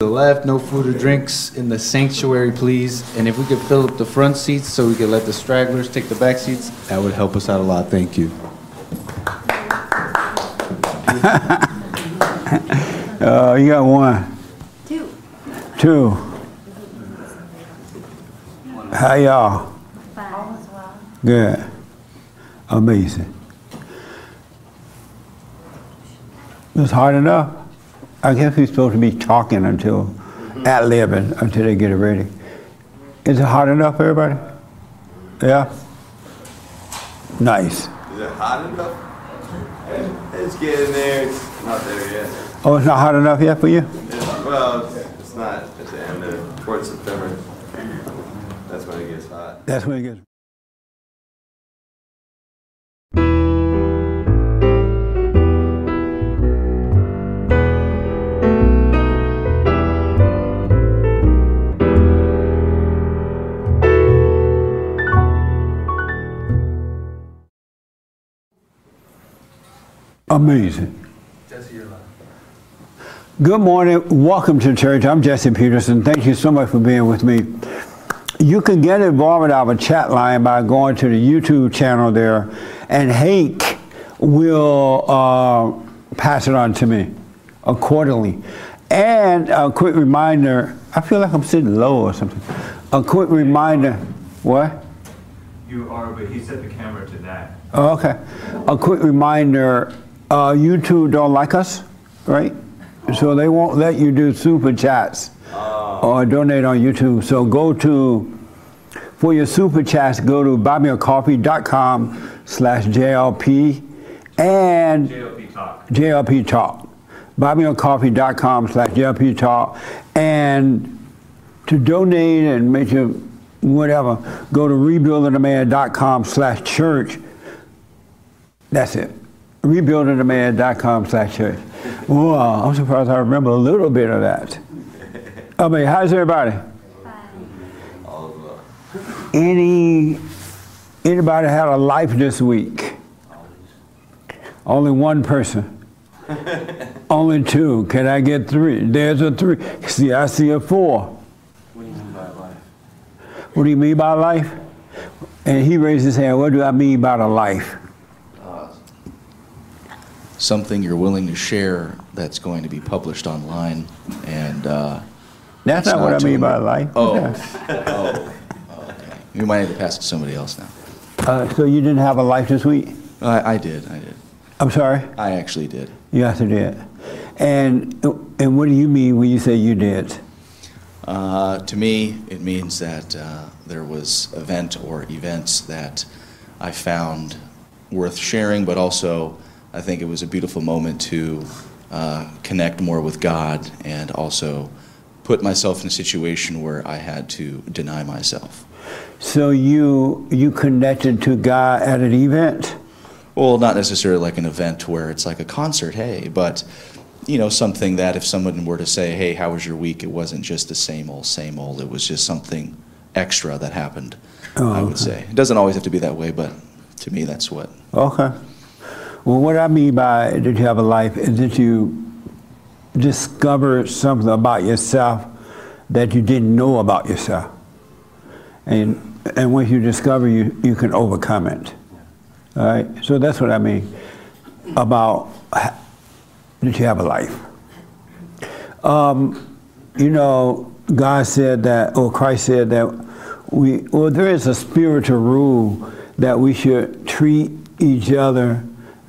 the left, no food or drinks in the sanctuary, please. And if we could fill up the front seats so we could let the stragglers take the back seats, that would help us out a lot. Thank you. Uh, you got one, Two. two. How y'all? All. Good. Amazing. It's hard enough. I guess we're supposed to be talking until at 11 until they get it ready. Is it hot enough, everybody? Yeah? Nice. Is it hot enough? It's getting there. It's not there yet. Oh, it's not hot enough yet for you? It's, well, it's, it's not at the end of towards September. That's when it gets hot. That's when it gets. Amazing. Good morning. Welcome to church. I'm Jesse Peterson. Thank you so much for being with me. You can get involved with our chat line by going to the YouTube channel there, and Hank will uh, pass it on to me accordingly. And a quick reminder I feel like I'm sitting low or something. A quick reminder what? You are, but he set the camera to that. Oh, okay. A quick reminder uh, YouTube don't like us, right? So they won't let you do super chats or donate on YouTube. So go to, for your super chats, go to buymeacoffee.com slash JLP and JLP Talk. JLP Talk. Buymeacoffee.com slash JLP Talk. And to donate and make your whatever, go to rebuildingtheman.com slash church. That's it. Rebuildingtheman.com slash church. Wow, I'm surprised I remember a little bit of that. I mean, how's everybody? Uh, Any anybody had a life this week? Only one person. Only two. Can I get three? There's a three. See, I see a four. What do you mean by life? What do you mean by life? And he raised his hand. What do I mean by the life? Something you're willing to share that's going to be published online and uh, That's It's not what I mean by life. Oh. Okay. oh, okay. you might have to pass it to somebody else now Uh, so you didn't have a life this week? I, I did i did I'm sorry. i actually did Yes, I did. And and what do you mean when you say you did? uh, to me it means that uh, there was event or events that i found worth sharing but also i think it was a beautiful moment to uh, connect more with god and also put myself in a situation where i had to deny myself So you you connected to God at an event? Well, not necessarily like an event where it's like a concert, hey, but you know, something that if someone were to say, "Hey, how was your week?" it wasn't just the same old, same old. It was just something extra that happened. Oh, I would okay. say it doesn't always have to be that way, but to me, that's what. Okay. Well, what I mean by did you have a life is that you discover something about yourself that you didn't know about yourself. And and once you discover you, you can overcome it. All right? So that's what I mean about did you have a life. Um, you know, God said that, or Christ said that we, well, there is a spiritual rule that we should treat each other,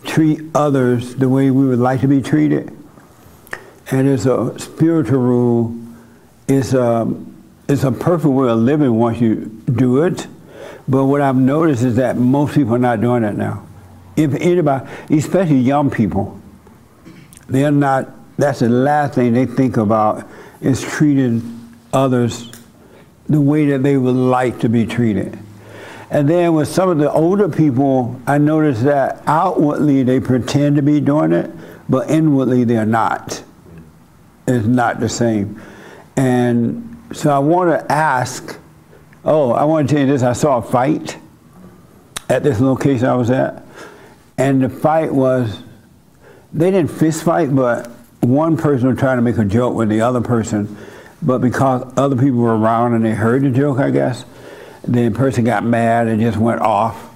treat others the way we would like to be treated. And it's a spiritual rule. It's a, it's a perfect way of living once you do it. But what I've noticed is that most people are not doing it now. If anybody, especially young people, they're not, that's the last thing they think about is treating others the way that they would like to be treated. And then with some of the older people, I noticed that outwardly they pretend to be doing it, but inwardly they're not. It's not the same. And so I want to ask, oh, I want to tell you this. I saw a fight at this location I was at, and the fight was, they didn't fist fight, but one person was trying to make a joke with the other person, but because other people were around and they heard the joke, I guess, the person got mad and just went off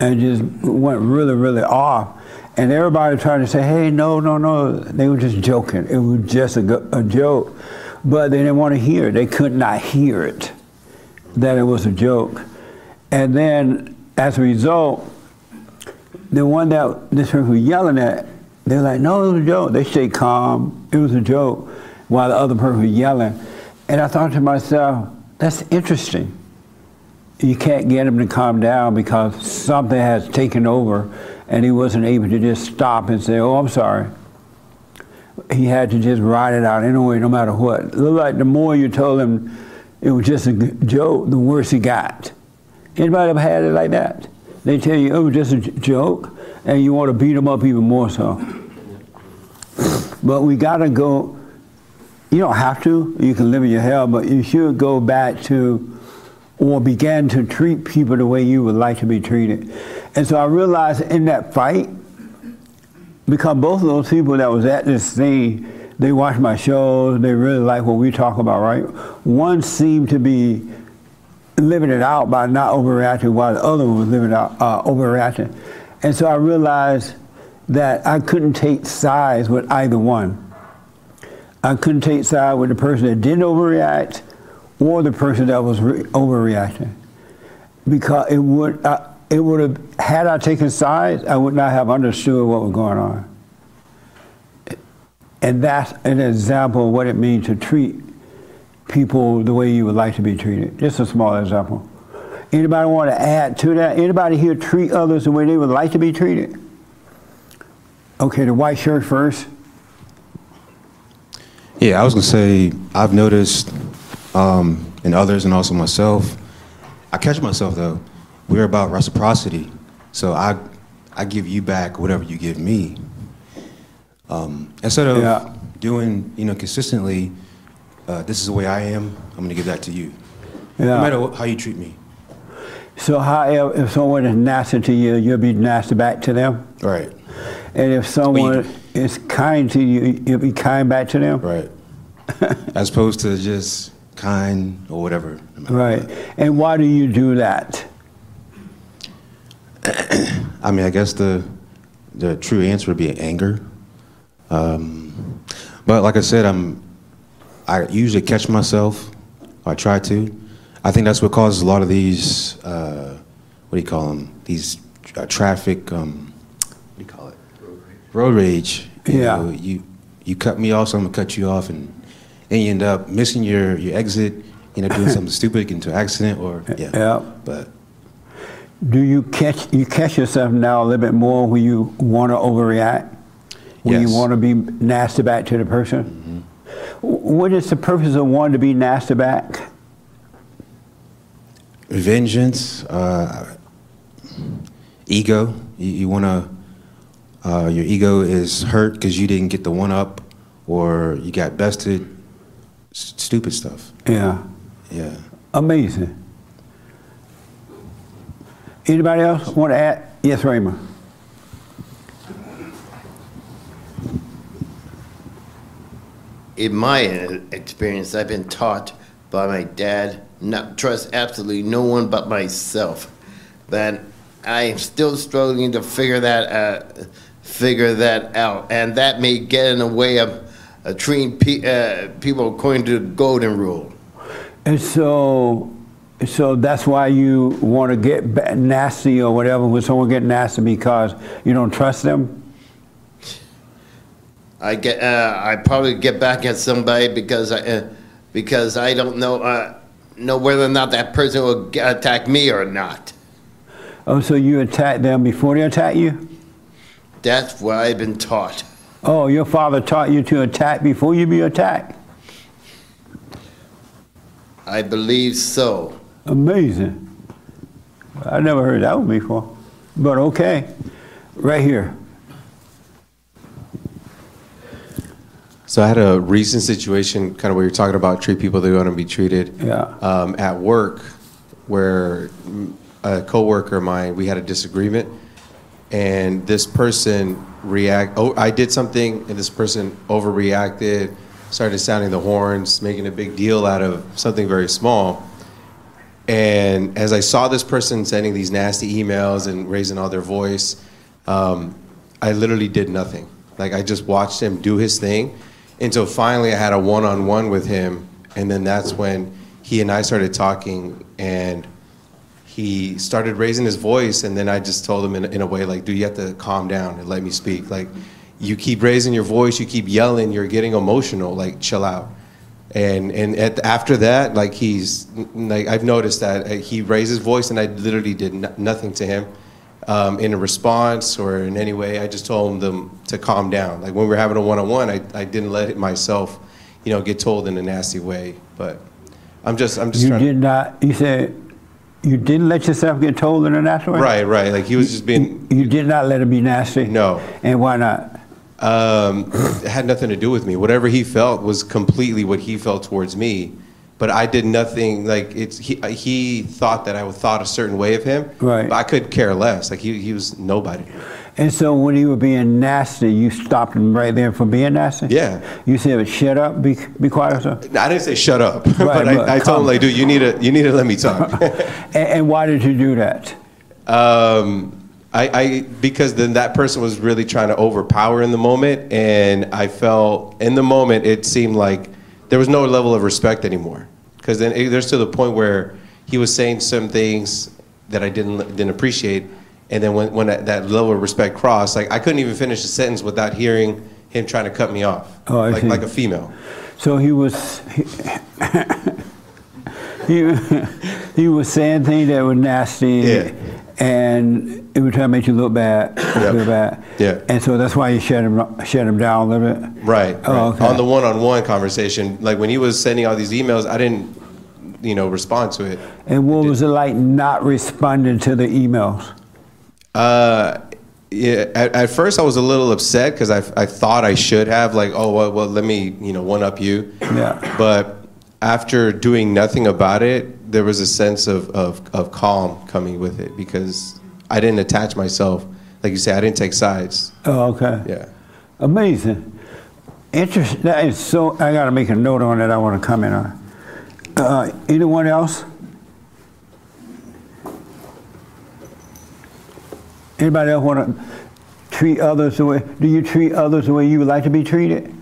and just went really, really off. And everybody tried to say, hey, no, no, no. They were just joking. It was just a, a joke. But they didn't want to hear it. They could not hear it, that it was a joke. And then as a result, the one that this person was yelling at, they were like, no, it was a joke. They stayed calm. It was a joke while the other person was yelling. And I thought to myself, that's interesting you can't get him to calm down because something has taken over and he wasn't able to just stop and say, Oh, I'm sorry. He had to just ride it out anyway, no matter what. It looked like the more you told him it was just a joke, the worse he got. Anybody ever had it like that? They tell you it was just a joke, and you want to beat them up even more so. But we got to go, you don't have to, you can live in your hell, but you should go back to or began to treat people the way you would like to be treated. And so I realized in that fight, because both of those people that was at this thing, they watch my shows, they really like what we talk about, right? One seemed to be living it out by not overreacting while the other one was living out, uh, overreacting. And so I realized that I couldn't take sides with either one. I couldn't take sides with the person that didn't overreact or the person that was re- overreacting. Because it would, it would have, had I taken sides, I would not have understood what was going on. And that's an example of what it means to treat people the way you would like to be treated. Just a small example. Anybody want to add to that? Anybody here treat others the way they would like to be treated? Okay, the white shirt first. Yeah, I was gonna say I've noticed um, in others and also myself. I catch myself though. We're about reciprocity, so I I give you back whatever you give me. Um, instead of Yeah. doing you know consistently, uh, this is the way I am. I'm gonna give that to you, Yeah. no matter what, how you treat me. So how if someone is nasty to you, you'll be nasty back to them? Right, And if someone is kind to you, you'll be kind back to them? right. As opposed to just kind or whatever. no Right. what. And why do you do that? I mean, I guess the the true answer would be anger. Um, but like I said, I'm I usually catch myself. I try to. I think that's what causes a lot of these. Uh, what do you call them? These uh, traffic. Um, what do you call it? Road rage. You Yeah. know, you you cut me off, so I'm gonna cut you off, and then you end up missing your your exit. You know, doing something stupid, get into an accident, or yeah. Yeah. But Do you catch you catch yourself now a little bit more when you want to overreact? When Yes. you want to be nasty back to the person? W- What is the purpose of wanting to be nasty back? vengeance, uh, ego. You, you want to, uh, your ego is hurt because you didn't get the one up or you got bested. S- stupid stuff. Yeah. Yeah. Amazing. Anybody else want to add? Yes, Raymond. in my experience, I've been taught by my dad not trust absolutely no one but myself. But I am still struggling to figure that uh, figure that out, and that may get in the way of uh, treating pe- uh, people according to the golden rule. And so, so that's why you want to get nasty or whatever when someone get nasty because you don't trust them. I get uh, I probably get back at somebody because I uh, because I don't know uh, know whether or not that person will attack me or not. Oh, so you attack them before they attack you? That's what I've been taught. Oh, your father taught you to attack before you be attacked. I believe so. Amazing. I never heard that one before. But okay, right here. So I had a recent situation, kind of where you're talking about treat people the way you want to be treated. Yeah. Um, at work, where a coworker of mine, we had a disagreement, and this person react. Oh, I did something, and this person overreacted, started sounding the horns, making a big deal out of something very small. And as I saw this person sending these nasty emails and raising all their voice, um, I literally did nothing. Like I just watched him do his thing until finally I had a one-on-one with him, and then that's when he and I started talking, and he started raising his voice, and then I just told him in, in a way like, "Dude, you have to calm down and let me speak. Like, you keep raising your voice, you keep yelling, you're getting emotional. Like, chill out." And and at, after that, like he's like I've noticed that uh, he raised his voice, and I literally did no, nothing to him um, in a response or in any way. I just told him them to calm down. Like when we were having a one-on-one, I, I didn't let it myself, you know, get told in a nasty way. But I'm just I'm just You did not, you said, you didn't let yourself get told in a nasty way? right, right. Like he was just being You did not let it be nasty? no. And why not? Um, it had nothing to do with me. Whatever he felt was completely what he felt towards me. But I did nothing. Like it's he. He thought that I would thought a certain way of him. Right. But I could care less. Like he, he was nobody. And so when he was being nasty, you stopped him right there from being nasty? Yeah. You said, shut up, be, be quiet or something? I didn't say shut up, but but I, I told him like, dude, you need to you need to let me talk. And, and why did you do that? Um, I, I because then that person was really trying to overpower in the moment, and I felt in the moment it seemed like there was no level of respect anymore. Because then it, there's to the point where he was saying some things that I didn't didn't appreciate, and then when when that, that level of respect crossed, like I couldn't even finish a sentence without hearing him trying to cut me off, Oh, like see. like a female. So he was, he, he, he was saying things that were nasty. Yeah. And it was trying to make you look bad, Yep. feel bad. Yeah. And so that's why you shut him, shut him down a little bit. Right. Oh, right. okay. On the one-on-one conversation, like when he was sending all these emails, I didn't, you know, respond to it. And what was it like not responding to the emails? Uh, yeah. At, at first, I was a little upset because I, I thought I should have like, oh well, well, let me you know one up you. Yeah. But after doing nothing about it, there was a sense of, of, of calm coming with it because I didn't attach myself. Like you say, I didn't take sides. Oh, okay. Yeah. Amazing. interesting That is so. I got to make a note on that. I want to comment on. Uh, anyone else? Anybody else want to treat others the way? Do you treat others the way you would like to be treated?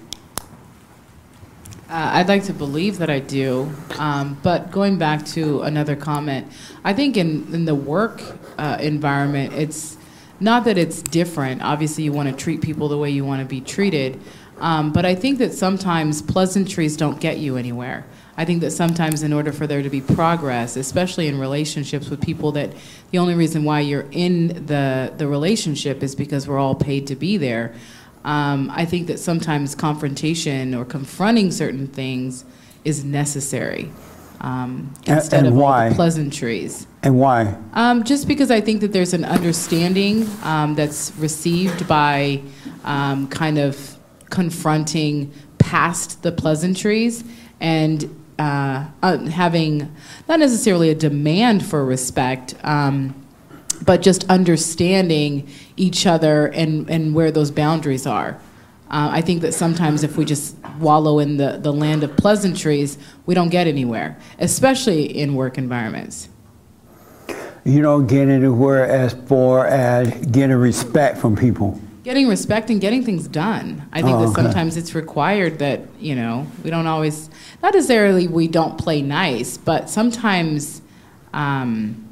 Uh, I'd like to believe that I do, um, but going back to another comment, I think in, in the work uh, environment, it's not that it's different. Obviously, you want to treat people the way you want to be treated, um, but I think that sometimes pleasantries don't get you anywhere. I think that sometimes, in order for there to be progress, especially in relationships with people, that the only reason why you're in the the relationship is because we're all paid to be there. Um, I think that sometimes confrontation or confronting certain things is necessary um, instead and of all why? the pleasantries. And why? Um, just because I think that there's an understanding um, that's received by um, kind of confronting past the pleasantries and uh, uh, having not necessarily a demand for respect, um, but just understanding each other and, and where those boundaries are. Uh, I think that sometimes if we just wallow in the, the land of pleasantries, we don't get anywhere, especially in work environments. You don't get anywhere as far as getting respect from people. Getting respect and getting things done. I think Oh, that okay. sometimes it's required that, you know, we don't always, not necessarily we don't play nice, but sometimes, um,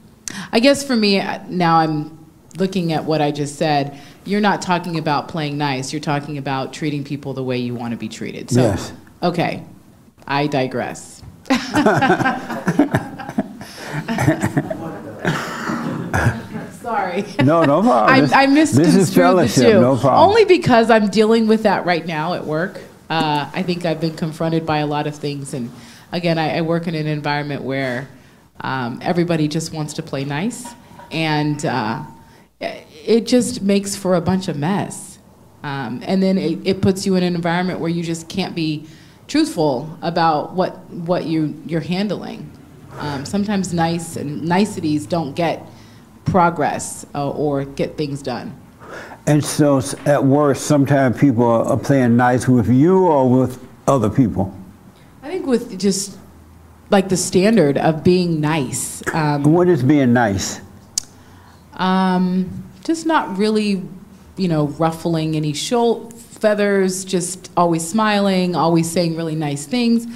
I guess for me, uh, now I'm looking at what I just said, you're not talking about playing nice, you're talking about treating people the way you want to be treated. So, Yes. okay, I digress. Sorry. No, no problem. I, I This is misconstrued the two. no problem. Only because I'm dealing with that right now at work. Uh, I think I've been confronted by a lot of things, and again, I, I work in an environment where um, everybody just wants to play nice, and uh, it just makes for a bunch of mess. Um, and then it, it puts you in an environment where you just can't be truthful about what what you you're handling. Um, sometimes nice and niceties don't get progress uh, or get things done. And so at worst, sometimes people are playing nice with you or with other people. I think with just like the standard of being nice, um, What is being nice? um, just not really, you know, ruffling any shoal feathers, just always smiling, always saying really nice things,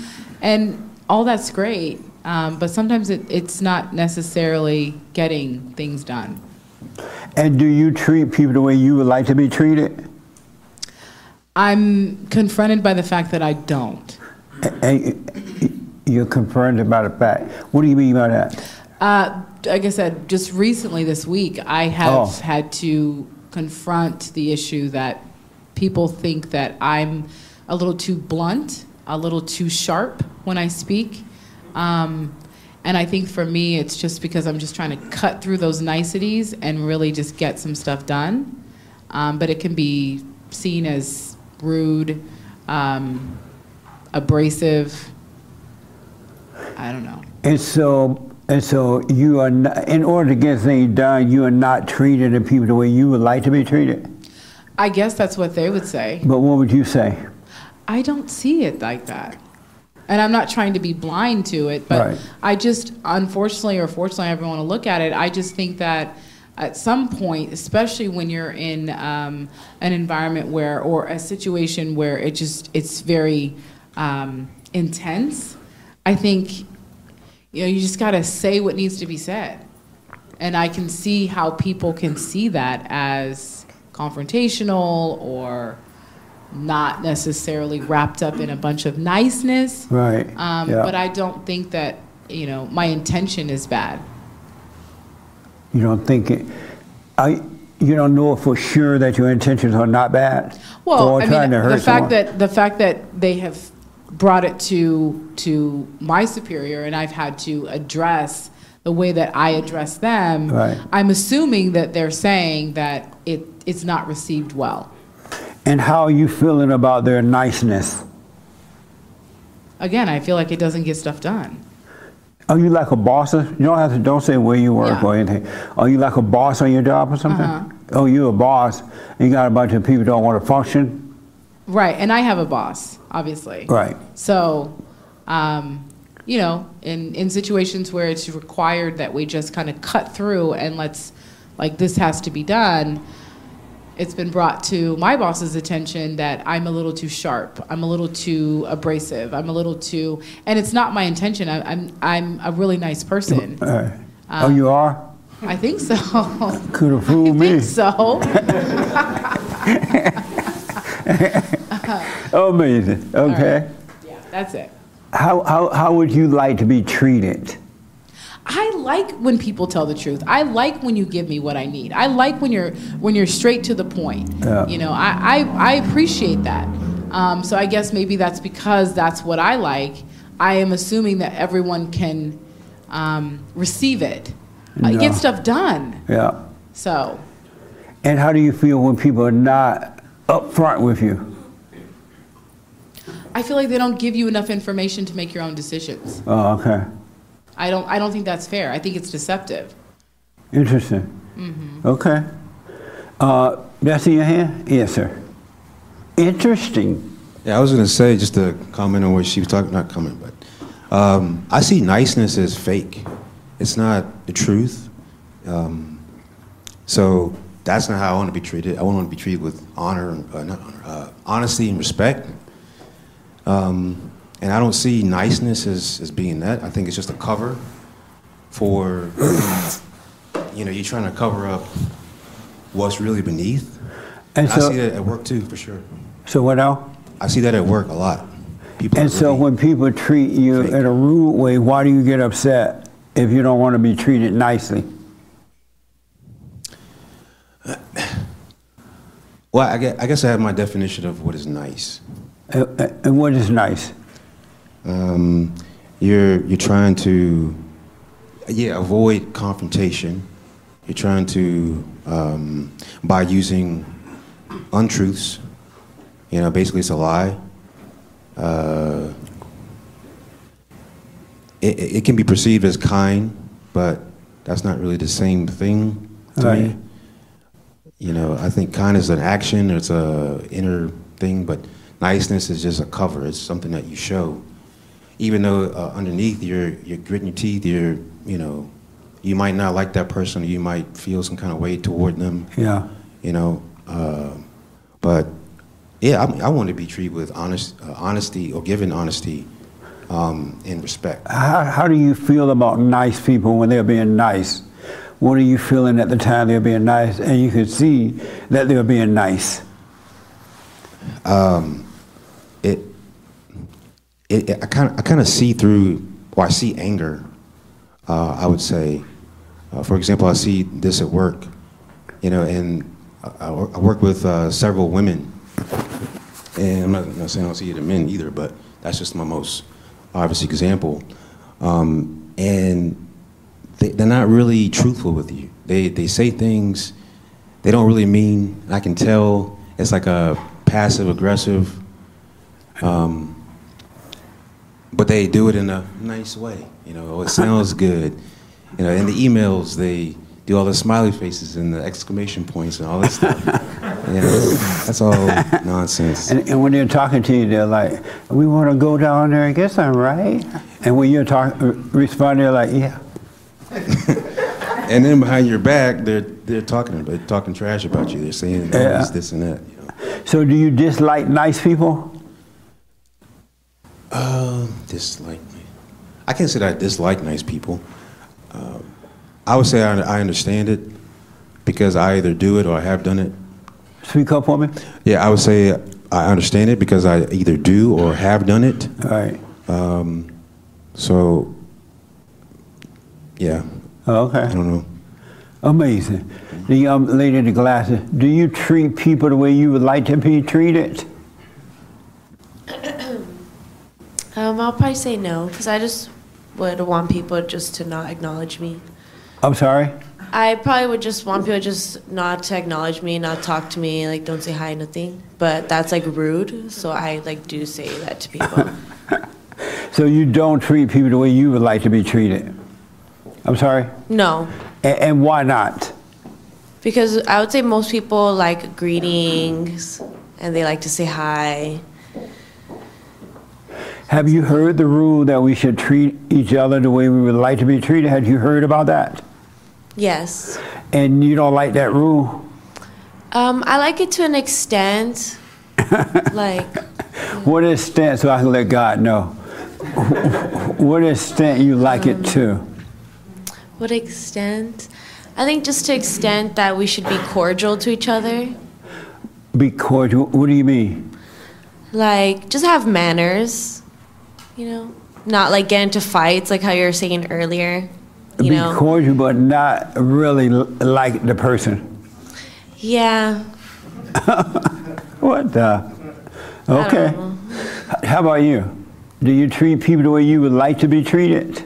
and all that's great. Um, but sometimes it, it's not necessarily getting things done. And do you treat people the way you would like to be treated? I'm confronted by the fact that I don't. And you're confronted by the fact. What do you mean by that? Uh, like I said, just recently this week, I have Oh. had to confront the issue that people think that I'm a little too blunt, a little too sharp when I speak. Um, and I think for me, it's just because I'm just trying to cut through those niceties and really just get some stuff done. Um, but it can be seen as rude, um, abrasive. I don't know. And so, and so you are, not, in order to get things done, you are not treating the people the way you would like to be treated. I guess that's what they would say. But what would you say? I don't see it like that. And I'm not trying to be blind to it, but Right. I just, unfortunately or fortunately, however you want to look at it, I just think that at some point, especially when you're in um, an environment where, or a situation where it just, it's very um, intense, I think, you know, you just got to say what needs to be said. And I can see how people can see that as confrontational or not necessarily wrapped up in a bunch of niceness. Right. Um, yeah. But I don't think that, you know, my intention is bad. you don't think it. I, you don't know for sure that your intentions are not bad. Well, I mean, the fact someone. that the fact that they have brought it to to my superior, and I've had to address the way that I address them. Right. I'm assuming that they're saying that it it's not received well. And how are you feeling about their niceness? Again, I feel like it doesn't get stuff done. Are you like a boss? You don't have to. Don't say where you work Yeah. or anything. Are you like a boss on your job or something? Uh-huh. Oh, you're a boss. And you got a bunch of people don't want to function. Right, and I have a boss, obviously. Right. So, um, you know, in, in situations where it's required that we just kind of cut through and let's, like, this has to be done, it's been brought to my boss's attention that I'm a little too sharp. I'm a little too abrasive. I'm a little too, and it's not my intention. I, I'm, I'm a really nice person. Right. Uh, oh, you are. I think so. Could have I fooled me. think so. Amazing. Okay. Yeah, that's it. How, how, how would you like to be treated? I like when people tell the truth. I like when you give me what I need. I like when you're when you're straight to the point. Yeah. You know, I, I, I appreciate that. Um, so I guess maybe that's because that's what I like. I am assuming that everyone can um, receive it, uh, get stuff done. Yeah. So And how do you feel when people are not upfront with you? I feel like they don't give you enough information to make your own decisions. Oh, okay. I don't I don't think that's fair. I think it's deceptive. Interesting. Mm-hmm. Okay. Uh, that's in your hand? Yes, sir. Interesting. Yeah, I was gonna say just to comment on what she was talking. Not comment, but um, I see niceness as fake. It's not the truth. Um, so that's not how I want to be treated. I want to be treated with honor, and, uh, not honor, uh, honesty and respect. Um, and I don't see niceness as, as being that. I think it's just a cover for, you know, you're trying to cover up what's really beneath. And And I see that at work too, for sure. So what else? I see that at work a lot. People And so really- when people treat you fake. in a rude way, why do you get upset if you don't want to be treated nicely? well, I guess, I have my definition of what is nice. Uh, uh, And what is nice? Um, you're you're trying to, yeah, avoid confrontation. You're trying to um, by using untruths. You know, basically it's a lie. Uh, it, it can be perceived as kind, but that's not really the same thing to Right. me. You know, I think kindness is an action, it's a inner thing, but niceness is just a cover. It's something that you show. Even though uh, underneath you're, you're gritting your teeth, you're, you know, you might not like that person, or you might feel some kind of way toward them. Yeah. You know, uh, but yeah, I, I want to be treated with honest, uh, honesty or given honesty um, and respect. How, how do you feel about nice people when they're being nice? What are you feeling at the time they're being nice and you can see that they're being nice? um, it, it I kind of I kind of see through, or I see anger. Uh, I would say, uh, for example, I see this at work, you know, and I, I work with uh, several women, and I'm not, not saying I don't see it in men either, but that's just my most obvious example. Um, and they, they're not really truthful with you. They they say things they don't really mean. I can tell it's like a passive aggressive, um, but they do it in a nice way. You know, it sounds good. You know, in the emails they do all the smiley faces and the exclamation points and all that stuff. you know, that's all nonsense. And, and when they're talking to you, they're like, "We want to go down there and get some, right?" And when you're talking, uh, respond, they're like, "Yeah." And then behind your back, they're they're talking they're talking trash about you. They're saying Yeah. this, this, and that. You know. So, do you dislike nice people? Um, dislike me. I can't say that I dislike nice people. Um, I would say I, I understand it because I either do it or I have done it. Speak up for me. Yeah, I would say I understand it because I either do or have done it. All right. Um, so, yeah, Oh, Okay. I don't know. Amazing. The young lady in the glasses. Do you treat people the way you would like to be treated? Um, I'll probably say no, because I just would want people just to not acknowledge me. I'm sorry. I probably would just want people just not to acknowledge me, not talk to me, like don't say hi, nothing. But that's like rude, so I like do say that to people. So you don't treat people the way you would like to be treated. I'm sorry. no, And, and why not? because I would say most people like greetings and they like to say hi. Have you heard the rule that we should treat each other the way we would like to be treated? Have you heard about that? Yes. And you don't like that rule? Um, I like it to an extent. like, What extent, so I can let God know? what extent you like it to? what extent? I think just to extent that we should be cordial to each other. Be cordial. What do you mean? Like, just have manners, you know? Not like get into fights like how you were saying earlier, you be know? cordial, but not really like the person. yeah. What the? Okay. How about you? Do you treat people the way you would like to be treated?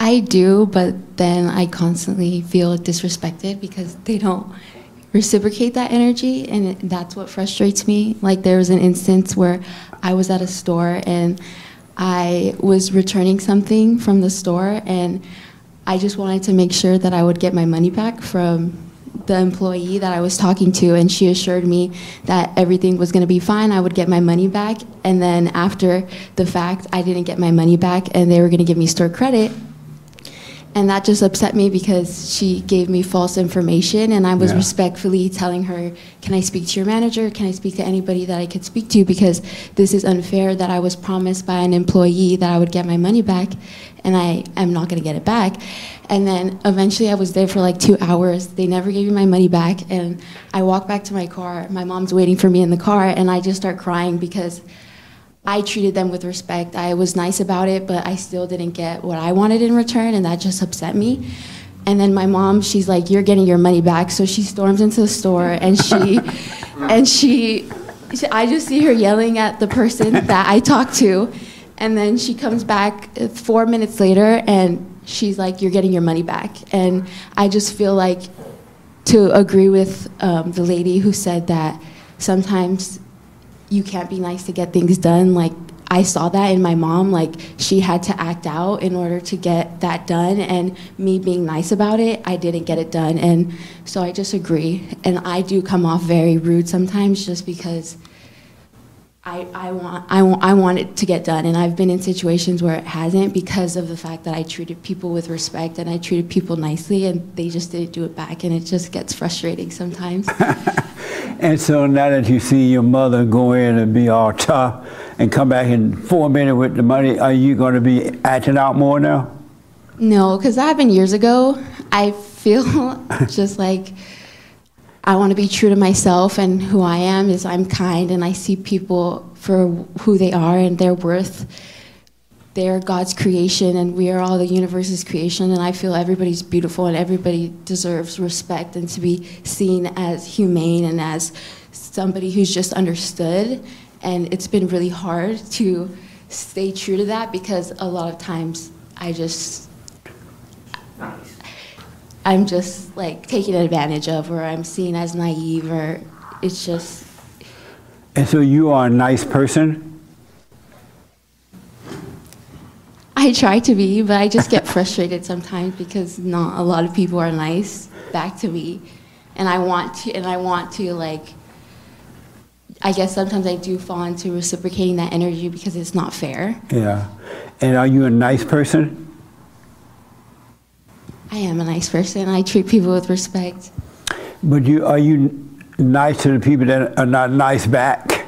I do, but then I constantly feel disrespected because they don't reciprocate that energy, and that's what frustrates me. Like, there was an instance where I was at a store and I was returning something from the store, and I just wanted to make sure that I would get my money back from the employee that I was talking to, and she assured me that everything was going to be fine. I would get my money back, and then after the fact, I didn't get my money back, and they were going to give me store credit. And that just upset me because she gave me false information, and I was Yeah. respectfully telling her, Can I speak to your manager? Can I speak to anybody that I could speak to? Because this is unfair that I was promised by an employee that I would get my money back, and I am not going to get it back. And then eventually I was there for like two hours. They never gave me my money back, and I walk back to my car. My mom's waiting for me in the car, and I just start crying because I treated them with respect. I was nice about it, but I still didn't get what I wanted in return, and that just upset me. And then my mom, she's like, "You're getting your money back." So she storms into the store, and she, and she, she- I just see her yelling at the person that I talked to, and then she comes back uh, four minutes later, and she's like, "You're getting your money back." And I just feel like to agree with um, the lady who said that sometimes you can't be nice to get things done. Like, I saw that in my mom. Like she had to act out in order to get that done, and me being nice about it, I didn't get it done, and so I just agree. And I do come off very rude sometimes, just because I, I want I want I want it to get done, and I've been in situations where it hasn't because of the fact that I treated people with respect and I treated people nicely, and they just didn't do it back, and it just gets frustrating sometimes. And so now that you see your mother go in and be all tough and come back in four minutes with the money, are you going to be acting out more now? No, because that happened years ago. I feel just like I want to be true to myself, and who I am is I'm kind, and I see people for who they are and their worth. They're God's creation, and we are all the universe's creation. And I feel everybody's beautiful, and everybody deserves respect and to be seen as humane and as somebody who's just understood. And it's been really hard to stay true to that because a lot of times I just I'm just like taken advantage of, or I'm seen as naive, or it's just And so you are a nice person? I try to be, but I just get frustrated sometimes because not a lot of people are nice back to me, and I want to, and I want to like. I guess sometimes I do fall into reciprocating that energy because it's not fair. Yeah. And are you a nice person? I am a nice person. I treat people with respect. But you are you nice to the people that are not nice back?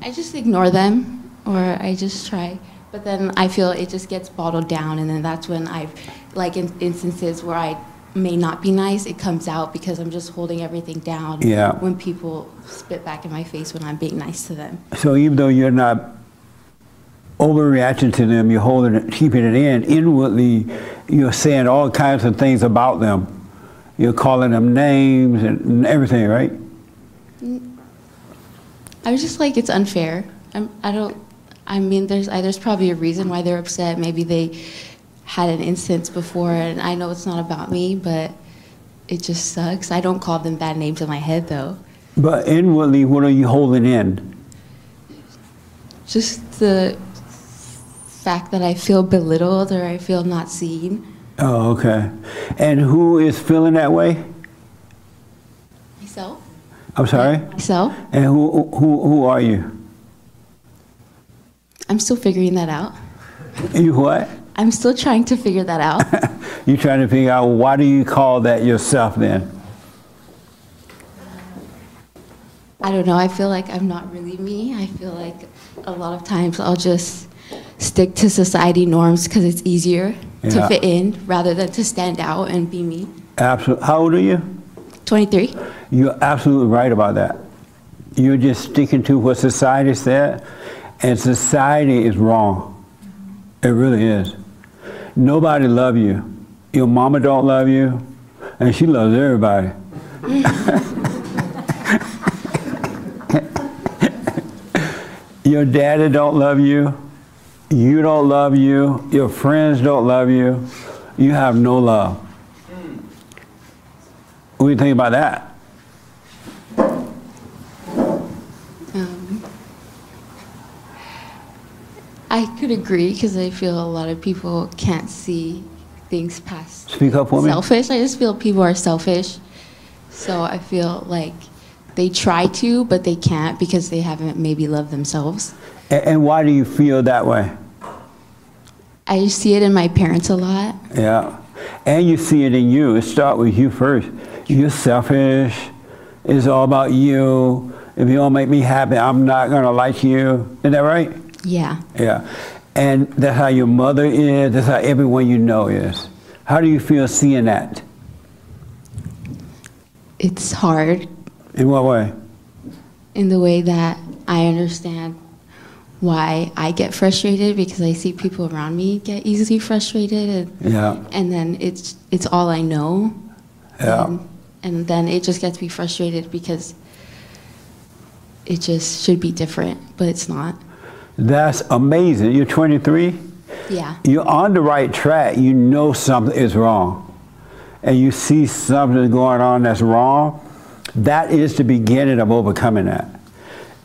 I just ignore them, or I just try. But then I feel it just gets bottled down, and then that's when I've, like in instances where I may not be nice, it comes out because I'm just holding everything down. Yeah. When people spit back in my face when I'm being nice to them. So even though you're not overreacting to them, you're holding it, keeping it in. Inwardly, you're saying all kinds of things about them. You're calling them names and, everything, right? I was just like, it's unfair. I'm, I don't. I mean, there's I, there's probably a reason why they're upset. Maybe they had an instance before, and I know it's not about me, but it just sucks. I don't call them bad names in my head though. But inwardly, what are you holding in? Just the fact that I feel belittled or I feel not seen. Oh, okay. And who is feeling that way? Myself. I'm sorry. Myself. And who who who are you? I'm still figuring that out. You what? I'm still trying to figure that out. You're trying to figure out why do you call that yourself then? I don't know. I feel like I'm not really me. I feel like a lot of times I'll just stick to society norms because it's easier Yeah. to fit in rather than to stand out and be me. Absolutely. How old are you? 23. You're absolutely right about that. You're just sticking to what society said, and society is wrong. It really is. Nobody love you. Your mama don't love you, and she loves everybody. Your daddy don't love you. You don't love you. Your friends don't love you. You have no love. What do you think about that? Um, I could agree because I feel a lot of people can't see things past Speak up for me. selfish. I just feel people are selfish. So I feel like they try to, but they can't because they haven't maybe loved themselves. A- And why do you feel that way? I see it in my parents a lot. Yeah. And you see it in you. It starts with you first. You're selfish. It's all about you. If you don't make me happy, I'm not going to like you. Isn't that right? Yeah. Yeah. And that's how your mother is. That's how everyone you know is. How do you feel seeing that? It's hard In what way? in the way that I understand why I get frustrated because I see people around me get easily frustrated and, Yeah. and then it's it's all I know. Yeah. And, and then it just gets me frustrated because it just should be different, but it's not. That's amazing. You're 23? Yeah. You're on the right track. You know something is wrong. And you see something going on that's wrong. That is the beginning of overcoming that.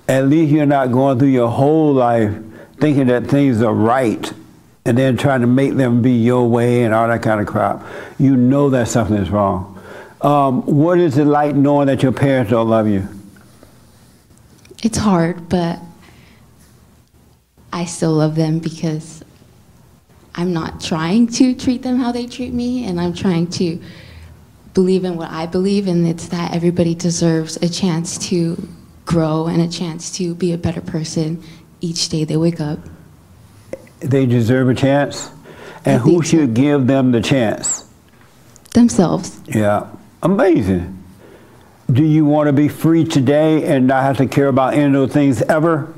At least you're not going through your whole life thinking that things are right and then trying to make them be your way and all that kind of crap. You know that something is wrong. Um, what is it like knowing that your parents don't love you? It's hard, but I still love them because I'm not trying to treat them how they treat me, and I'm trying to believe in what I believe, and it's that everybody deserves a chance to grow and a chance to be a better person each day they wake up. They deserve a chance? And who should give them the chance? Themselves. Yeah, amazing. Do you want to be free today and not have to care about any of those things ever?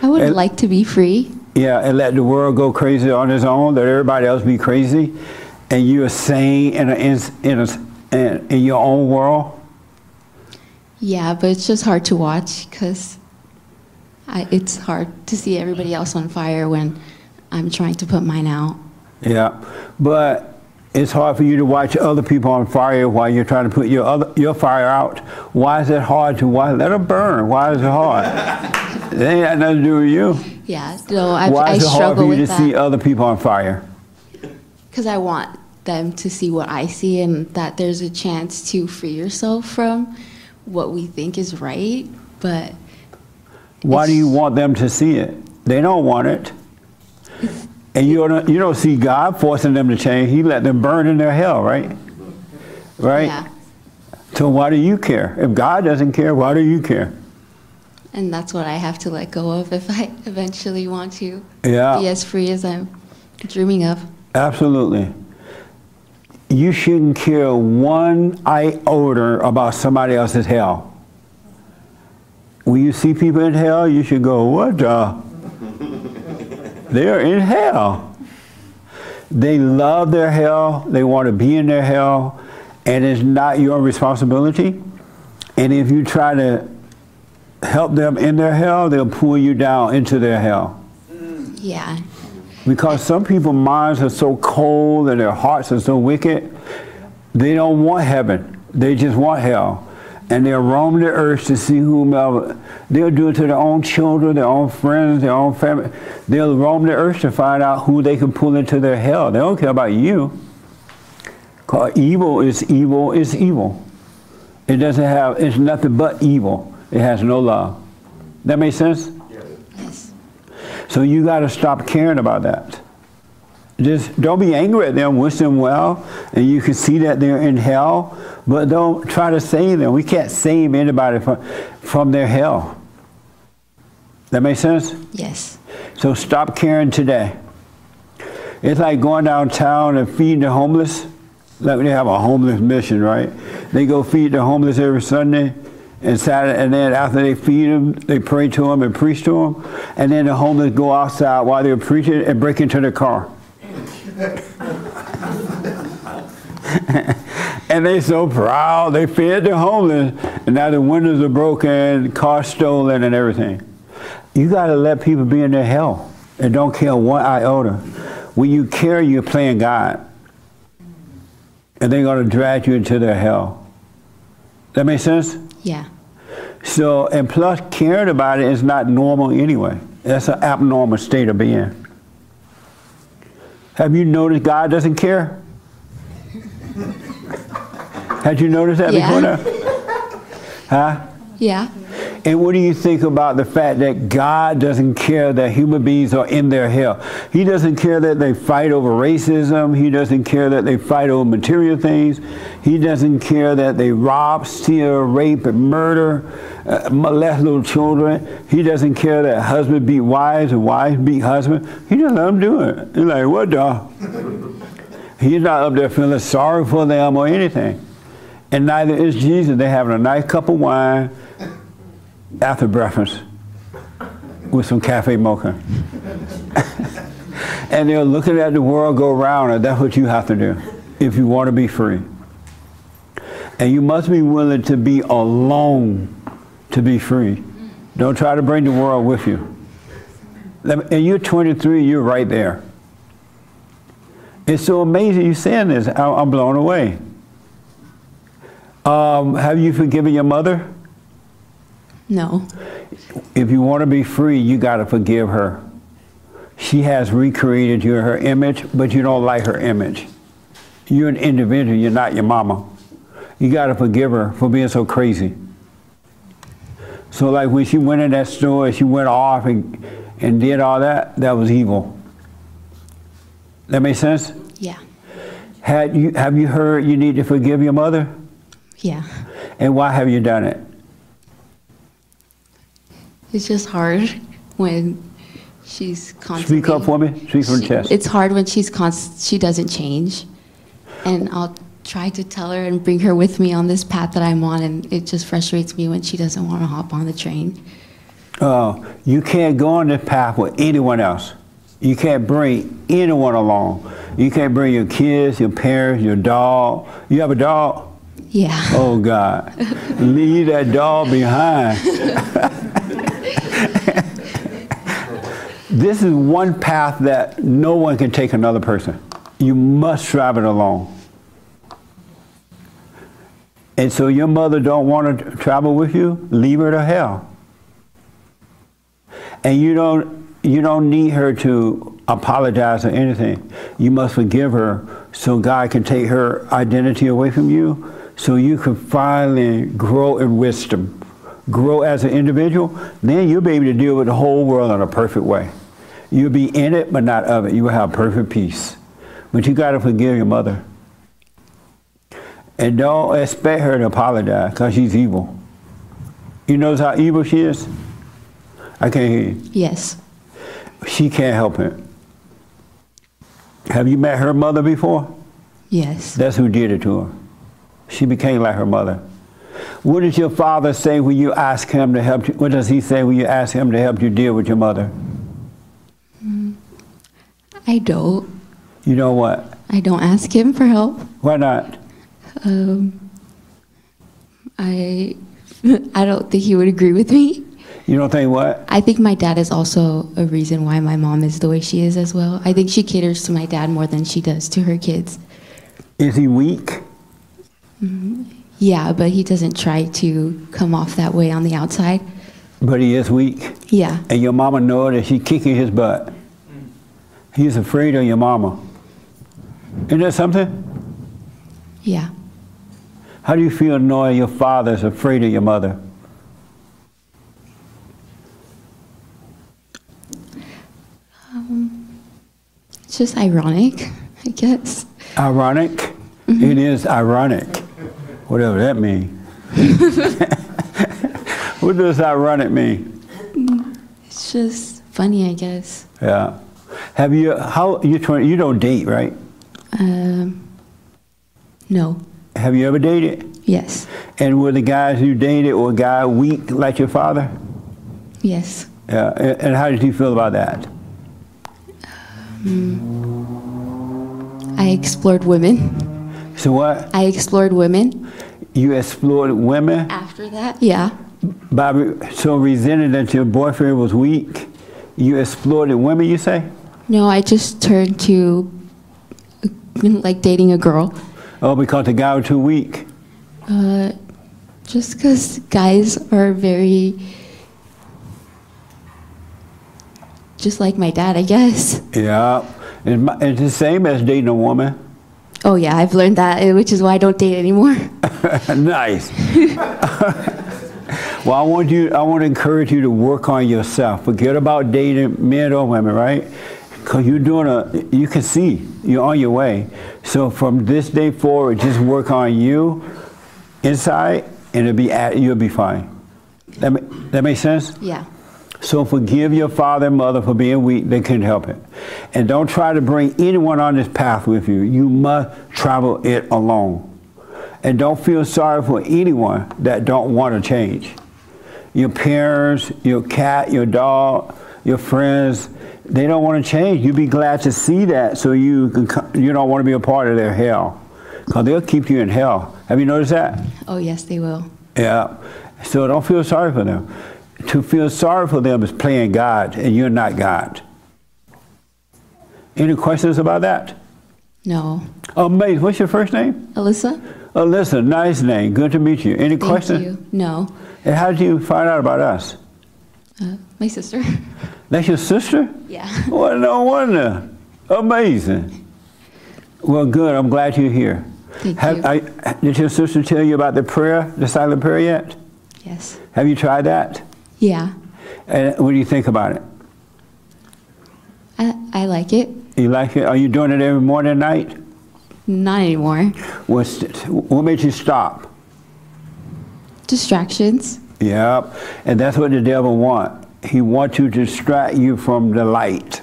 I would And- like to be free. Yeah, and let the world go crazy on its own, let everybody else be crazy, and you are sane in, a, in, in, a, in, in your own world? Yeah, but it's just hard to watch because it's hard to see everybody else on fire when I'm trying to put mine out. Yeah, but it's hard for you to watch other people on fire while you're trying to put your other your fire out. Why is it hard to why let them burn? Why is it hard? it ain't got nothing to do with you. Yeah, so I, why I is it hard for you to see other people on fire? because I want them to see what I see and that there's a chance to free yourself from what we think is right. But Why do you want them to see it? They don't want it. And you don't, you don't see God forcing them to change. He let them burn in their hell, right? Right? Yeah. So why do you care? If God doesn't care, why do you care? and that's what I have to let go of if I eventually want to Yeah. be as free as I'm dreaming of. Absolutely. You shouldn't care one iota about somebody else's hell. When you see people in hell, you should go, what the? They're in hell. They love their hell. They want to be in their hell. And it's not your responsibility. And if you try to help them in their hell, they'll pull you down into their hell. Yeah. Because some people's minds are so cold and their hearts are so wicked, they don't want heaven. They just want hell. And they'll roam the earth to see whomever. They'll do it to their own children, their own friends, their own family. They'll roam the earth to find out who they can pull into their hell. They don't care about you. Because evil is evil is evil. It doesn't have, it's nothing but evil. It has no love. That makes sense? So you got to stop caring about that. Just don't be angry at them, wish them well, and you can see that they're in hell, but don't try to save them. We can't save anybody from, from their hell. That makes sense? Yes. So stop caring today. It's like going downtown and feeding the homeless. Like they have a homeless mission, right? They go feed the homeless every Sunday and Saturday, and then after they feed them, they pray to them and preach to them, and then the homeless go outside while they're preaching and break into their car. and they're so proud. They fed the homeless, and now the windows are broken, cars stolen, and everything. You got to let people be in their hell and don't care one iota. When you care, you're playing God. And they're going to drag you into their hell. That make sense? Yeah. So, and plus, caring about it is not normal anyway. That's an abnormal state of being. Have you noticed God doesn't care? Had you noticed that Yeah. before now? Huh? Yeah. And what do you think about the fact that God doesn't care that human beings are in their hell? He doesn't care that they fight over racism. He doesn't care that they fight over material things. He doesn't care that they rob, steal, rape, and murder, uh, molest little children. He doesn't care that husbands beat wives and wives beat husbands. He just let them do it. He's like, what the? He's not up there feeling sorry for them or anything. And neither is Jesus. They're having a nice cup of wine after breakfast with some cafe mocha. and they're looking at the world go round, and that's what you have to do if you want to be free. And you must be willing to be alone to be free. Don't try to bring the world with you. And you're 23, you're right there. It's so amazing you're saying this. I'm blown away. Um, have you forgiven your mother? No. If you want to be free, you got to forgive her. She has recreated you in her image, but you don't like her image. You're an individual, you're not your mama. You got to forgive her for being so crazy. So, like when she went in that store, she went off and, and did all that, that was evil. That make sense? Yeah. Had you, have you heard you need to forgive your mother? Yeah. And why have you done it? It's just hard when she's constantly. Speak up for me. Speak from She- chest. It's hard when she's const- she doesn't change, and I'll try to tell her and bring her with me on this path that I'm on, and it just frustrates me when she doesn't want to hop on the train. Uh, you can't go on this path with anyone else. You can't bring anyone along. You can't bring your kids, your parents, your dog. You have a dog? Yeah. Oh, God. Leave that dog behind. this is one path that no one can take another person. You must drive it alone. And so your mother don't want to travel with you, leave her to hell. And you don't you don't need her to apologize or anything. You must forgive her so God can take her identity away from you so you can finally grow in wisdom. Grow as an individual, then you'll be able to deal with the whole world in a perfect way. You'll be in it but not of it. You will have perfect peace. But you gotta forgive your mother. And don't expect her to apologize because she's evil. You notice how evil she is? I can't hear you. Yes. She can't help it. Have you met her mother before? Yes. That's who did it to her. She became like her mother. What does your father say when you ask him to help you? What does he say when you ask him to help you deal with your mother? I don't. You know what? I don't ask him for help. Why not? Um, I I don't think he would agree with me. You don't think what? I think my dad is also a reason why my mom is the way she is as well. I think she caters to my dad more than she does to her kids. Is he weak? Yeah, but he doesn't try to come off that way on the outside. But he is weak. Yeah. And your mama know that she kicking his butt. He's afraid of your mama. Isn't that something? Yeah. How do you feel knowing your father's afraid of your mother? Um, it's just ironic, I guess. Ironic? It is ironic. Whatever that means. what does ironic mean? It's just funny, I guess. Yeah. Have you, how, you, you don't date, right? Um, no. Have you ever dated? Yes. And were the guys you dated or guy weak like your father? Yes. Yeah. And and how did you feel about that? Um, I explored women. So what? I explored women. You explored women? After that? Yeah. By so resented that your boyfriend was weak, you exploited women, you say? No, I just turned to like dating a girl. Oh, because the guy was too weak. Uh, just because guys are very. Just like my dad, I guess. Yeah. It's, it's the same as dating a woman. Oh, yeah, I've learned that, eh, which is why I don't date anymore. nice. well, I want you. I want to encourage you to work on yourself. Forget about dating men or women, right? Because you're doing a. You can see you're on your way. So from this day forward, just work on you inside, and it'll be at, you'll be fine. That ma- that makes sense. Yeah. So forgive your father and mother for being weak. They couldn't help it. And don't try to bring anyone on this path with you. You must travel it alone. And don't feel sorry for anyone that don't want to change. Your parents, your cat, your dog, your friends, they don't want to change. You'd be glad to see that so you can, you don't want to be a part of their hell. Because they'll keep you in hell. Have you noticed that? Oh, yes, they will. Yeah. So don't feel sorry for them. To feel sorry for them is playing God, and you're not God. Any questions about that? No. Amazing. What's your first name? Alyssa? Alyssa, nice name. Good to meet you. Any Thank questions? you. No. And how did you find out about us? Uh, my sister. That's your sister? Yeah. Well, no wonder. Amazing. Well, good. I'm glad you're here. Thank Have, you. I, did your sister tell you about the prayer, the silent prayer yet? Yes. Have you tried that? Yeah. And what do you think about it? I, I like it. You like it? Are you doing it every morning and night? Not anymore. What's, what made you stop? Distractions. Yep. And that's what the devil wants. He wants to distract you from the light.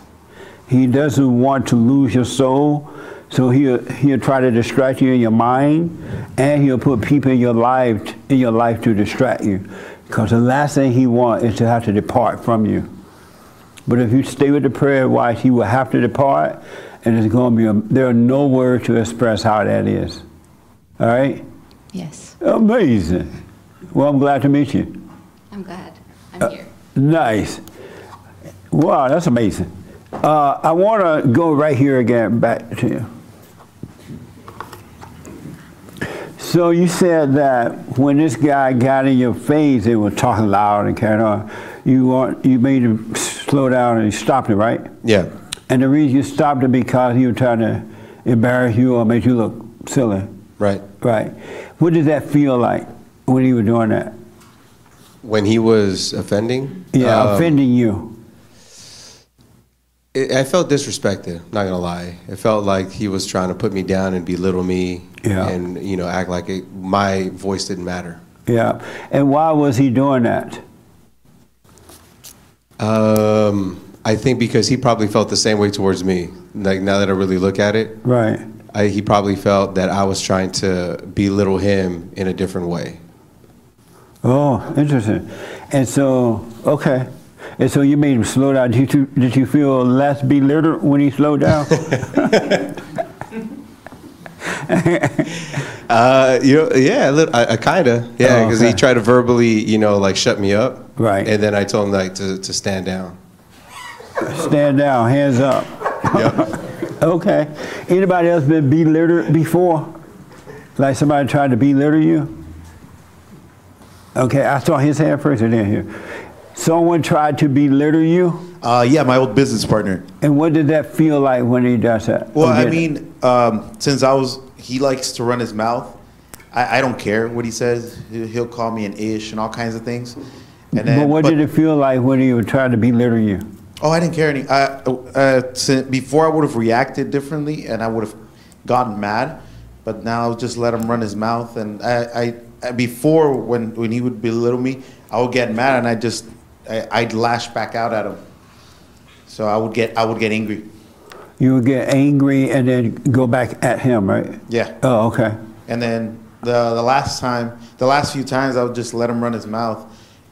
He doesn't want to lose your soul. So he'll, he'll try to distract you in your mind and he'll put people in your life in your life to distract you. Because the last thing he wants is to have to depart from you. But if you stay with the prayer watch, he will have to depart and it's going to be a, there are no words to express how that is. All right? Yes. Amazing. Well, I'm glad to meet you. I'm glad. I'm here. Nice. Wow, that's amazing. Uh, I want to go right here again back to you. So you said that when this guy got in your face, they were talking loud and carrying on. You want you made him slow down and you stopped it, right? Yeah. And the reason you stopped it because he was trying to embarrass you or make you look silly. Right. Right. What did that feel like when he was doing that? When he was offending? Yeah, um, offending you. it, I felt disrespected, not gonna lie. It felt like he was trying to put me down and belittle me Yeah. and, you know, act like it, my voice didn't matter. Yeah. And why was he doing that? Um, I think because he probably felt the same way towards me. Like now that I really look at it, Right. I, he probably felt that I was trying to belittle him in a different way. Oh, interesting. And so, okay. And so you made him slow down. Did you, did you feel less belittled when he slowed down? Uh, you know, yeah, a little, I, I kinda, yeah, Oh, because okay. he tried to verbally, you know, like shut me up. Right. And then I told him like to, to stand down. Stand down, hands up. Yep. okay. Anybody else been belittled before? Like somebody tried to belittle you? Okay, I saw his hand first and then here. Someone tried to belittle you? Uh, yeah, my old business partner. And what did that feel like when he does that? Well, I mean, um, since I was, he likes to run his mouth. I, I don't care what he says. He'll call me an ish and all kinds of things. And then, but what did it feel like when he was trying to belittle you? Oh, I didn't care any. I, uh, before I would have reacted differently and I would have gotten mad, but now I'll just let him run his mouth. And I, I before when when he would belittle me, I would get mad and I just I, I'd lash back out at him. So I would get I would get angry. You would get angry and then go back at him, right? Yeah. Oh, okay. And then the the last time, the last few times, I would just let him run his mouth,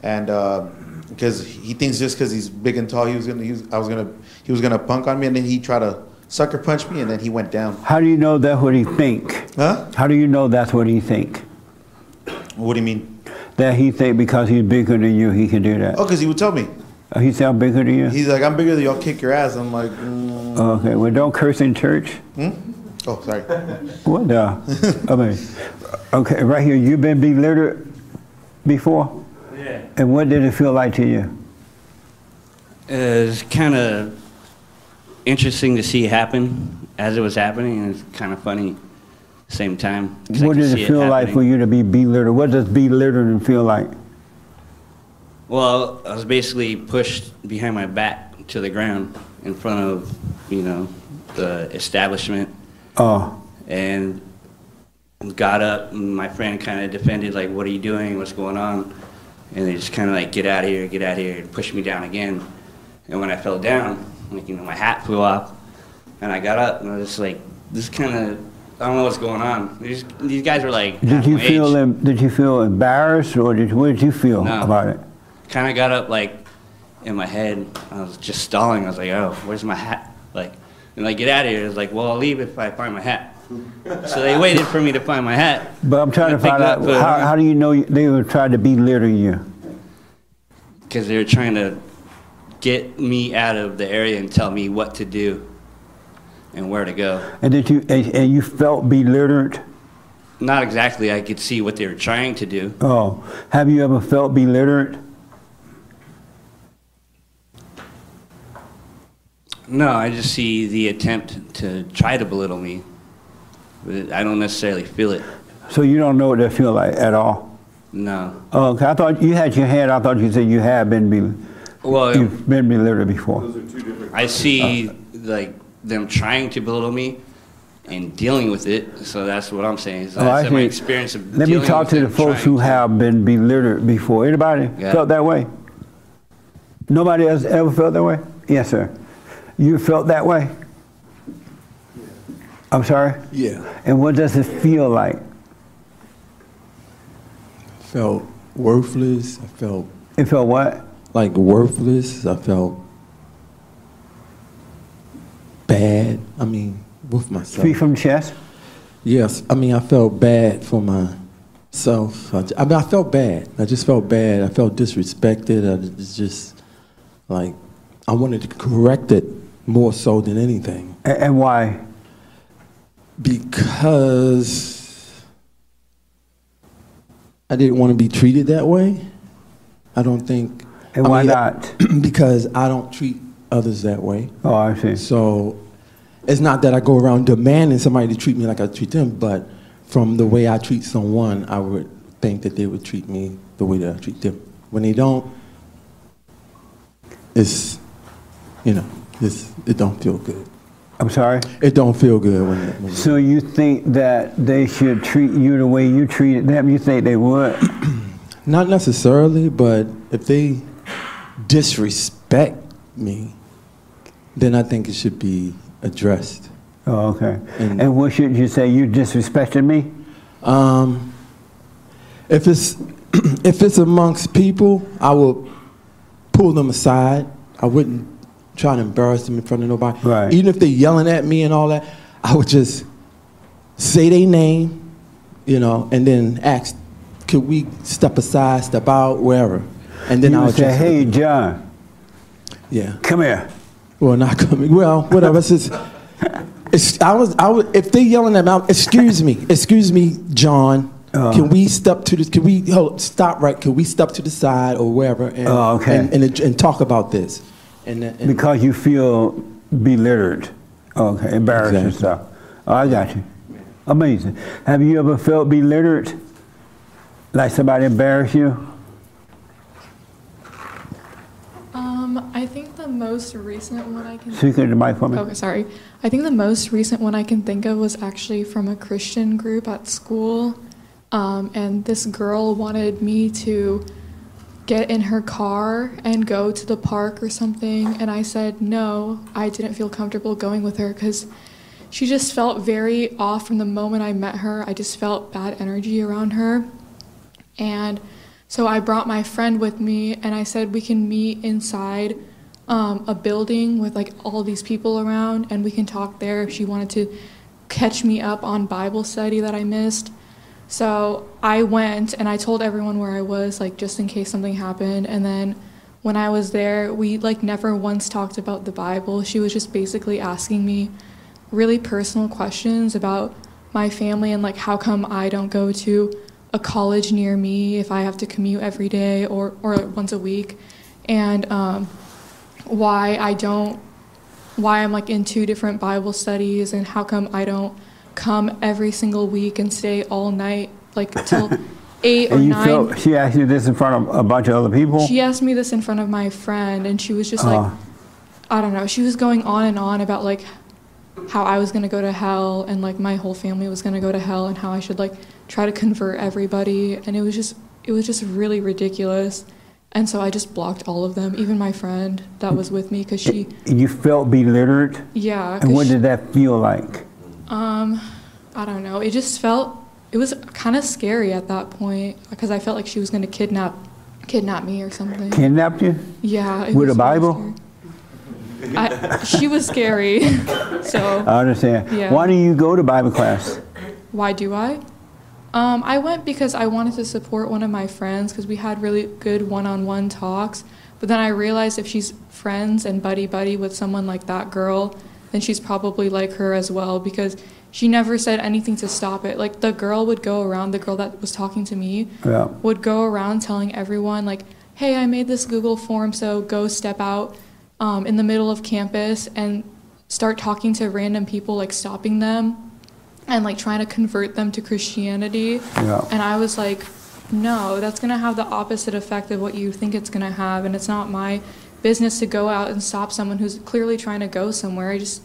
and uh, because he thinks just because he's big and tall, he was gonna, he was, I was gonna, he was gonna punk on me, and then he tried to sucker punch me, and then he went down. How do you know that's what he think? Huh? How do you know that's what he think? What do you mean? That he think because he's bigger than you, he can do that. Oh, because he would tell me. Oh, he sound bigger than you? He's like, I'm bigger than you. I'll kick your ass. I'm like, mm, Okay, well, don't curse in church. hmm? oh, sorry. What the? I mean, okay, right here, You've been belittled before? Yeah. And what did it feel like to you? It's kind of interesting to see it happen as it was happening, and it's kind of funny at the same time. What see it feel like for you to be belittled? What does belittling feel like? Well, I was basically pushed behind my back to the ground in front of, you know, the establishment, Oh, and got up, and my friend kind of defended, like, "What are you doing? What's going on?" And they just kind of like, "Get out of here! Get out of here!" and pushed me down again. And when I fell down, like, you know, my hat flew off, and I got up, and I was just like, "This kind of." I don't know what's going on. These, these guys were like, did you feel did you feel embarrassed or did what did you feel No. about it? kind of got up like in my head. I was just stalling. I was like, "Oh, where's my hat?" Like, and like, get out of here. I was like, "Well, I'll leave if I find my hat." so they waited for me to find my hat. But I'm trying to find out uh, how, how do you know they were trying to be belittle you? because they were trying to get me out of the area and tell me what to do and where to go. And did you and, and you felt belittled? not exactly. I could see what they were trying to do. Oh, have you ever felt belittled? No, I just see the attempt to try to belittle me. But I don't necessarily feel it. So you don't know what that feel like at all? No. Oh, okay. I thought you had your hand. I thought you said you had been be, Well, you've been belittled before. I see like them trying to belittle me and dealing with it. So that's what I'm saying. So Oh, I my experience of Let me talk with to the folks trying who have been belittled before. Anybody Yeah. felt that way? Nobody else ever felt that way? Yes, sir. You felt that way? I'm sorry? Yeah. And what does it feel like? felt worthless. I felt It felt what? like worthless. I felt bad. I mean, with myself. Speak from the chest. Yes, I mean, I felt bad for myself. I, I mean, I felt bad. I just felt bad. I felt disrespected. I, just like I wanted to correct it more so than anything. A- And why? Because I didn't want to be treated that way. I don't think. And I why mean, not? because I don't treat others that way. Oh, I see. So it's not that I go around demanding somebody to treat me like I treat them, but from the way I treat someone, I would think that they would treat me the way that I treat them. When they don't, it's, you know, it's, it don't feel good. I'm sorry? It don't feel good when, when So you think that they should treat you the way you treated them? You think they would? Not necessarily, but if they disrespect me, then I think it should be addressed. Oh, okay. And, what should you say? You disrespected me? Um, if it's if it's amongst people, I will pull them aside. I wouldn't try to embarrass them in front of nobody. Right. Even if they're yelling at me and all that, I would just say their name, you know, and then ask, could we step aside, step out, wherever, and then I'll would say, hey, John, Yeah. come here. Well, not coming. Well, whatever. It's just, it's, I was, I was, if they yelling at me, excuse me, excuse me, John. Uh. can we step to the? Can we hold, stop right? Can we step to the side or wherever and Oh, okay. and, and, and talk about this? And, and Because you feel belittled. Okay, embarrassed and stuff. Oh, I got you. Amazing. Have you ever felt belittled? Like somebody embarrassed you? Um, I think the most recent one I can. Speak into the mic for me. Okay, sorry. I think the most recent one I can think of was actually from a Christian group at school, um, and this girl wanted me to get in her car and go to the park or something, and I said no. I didn't feel comfortable going with her because she just felt very off from the moment I met her. I just felt bad energy around her. And so I brought my friend with me and I said we can meet inside um, a building with like all these people around and we can talk there if she wanted to catch me up on Bible study that I missed. So I went and I told everyone where I was, like just in case something happened. And then when I was there, we like never once talked about the Bible. She was just basically asking me really personal questions about my family and like how come I don't go to a college near me if I have to commute every day or, or once a week, and um, why I don't, why I'm like in two different Bible studies, and how come I don't come every single week and stay all night like till eight or nine. felt, she asked you this in front of a bunch of other people? She asked me this in front of my friend, and she was just like, Uh, I don't know. She was going on and on about like how I was gonna go to hell, and like my whole family was gonna go to hell, and how I should like try to convert everybody, and it was just it was just really ridiculous. And so I just blocked all of them, even my friend that was with me, because she, you felt belittled? Yeah. And what she- did that feel like? um, I don't know. It just felt it was kind of scary at that point because I felt like she was going to kidnap kidnap me or something. Kidnapped you? Yeah. it With a Bible? I, she was scary. so I understand. Yeah. Why do you go to Bible class? why do I? Um, I went because I wanted to support one of my friends because we had really good one-on-one talks. But then I realized if she's friends and buddy buddy with someone like that girl, then she's probably like her as well because she never said anything to stop it. Like the girl would go around, the girl that was talking to me Yeah. would go around telling everyone like, "Hey, I made this Google form, so go step out um, in the middle of campus and start talking to random people, like stopping them and like trying to convert them to Christianity." Yeah. And I was like, "No, that's gonna have the opposite effect of what you think it's gonna have, and it's not my business to go out and stop someone who's clearly trying to go somewhere." I just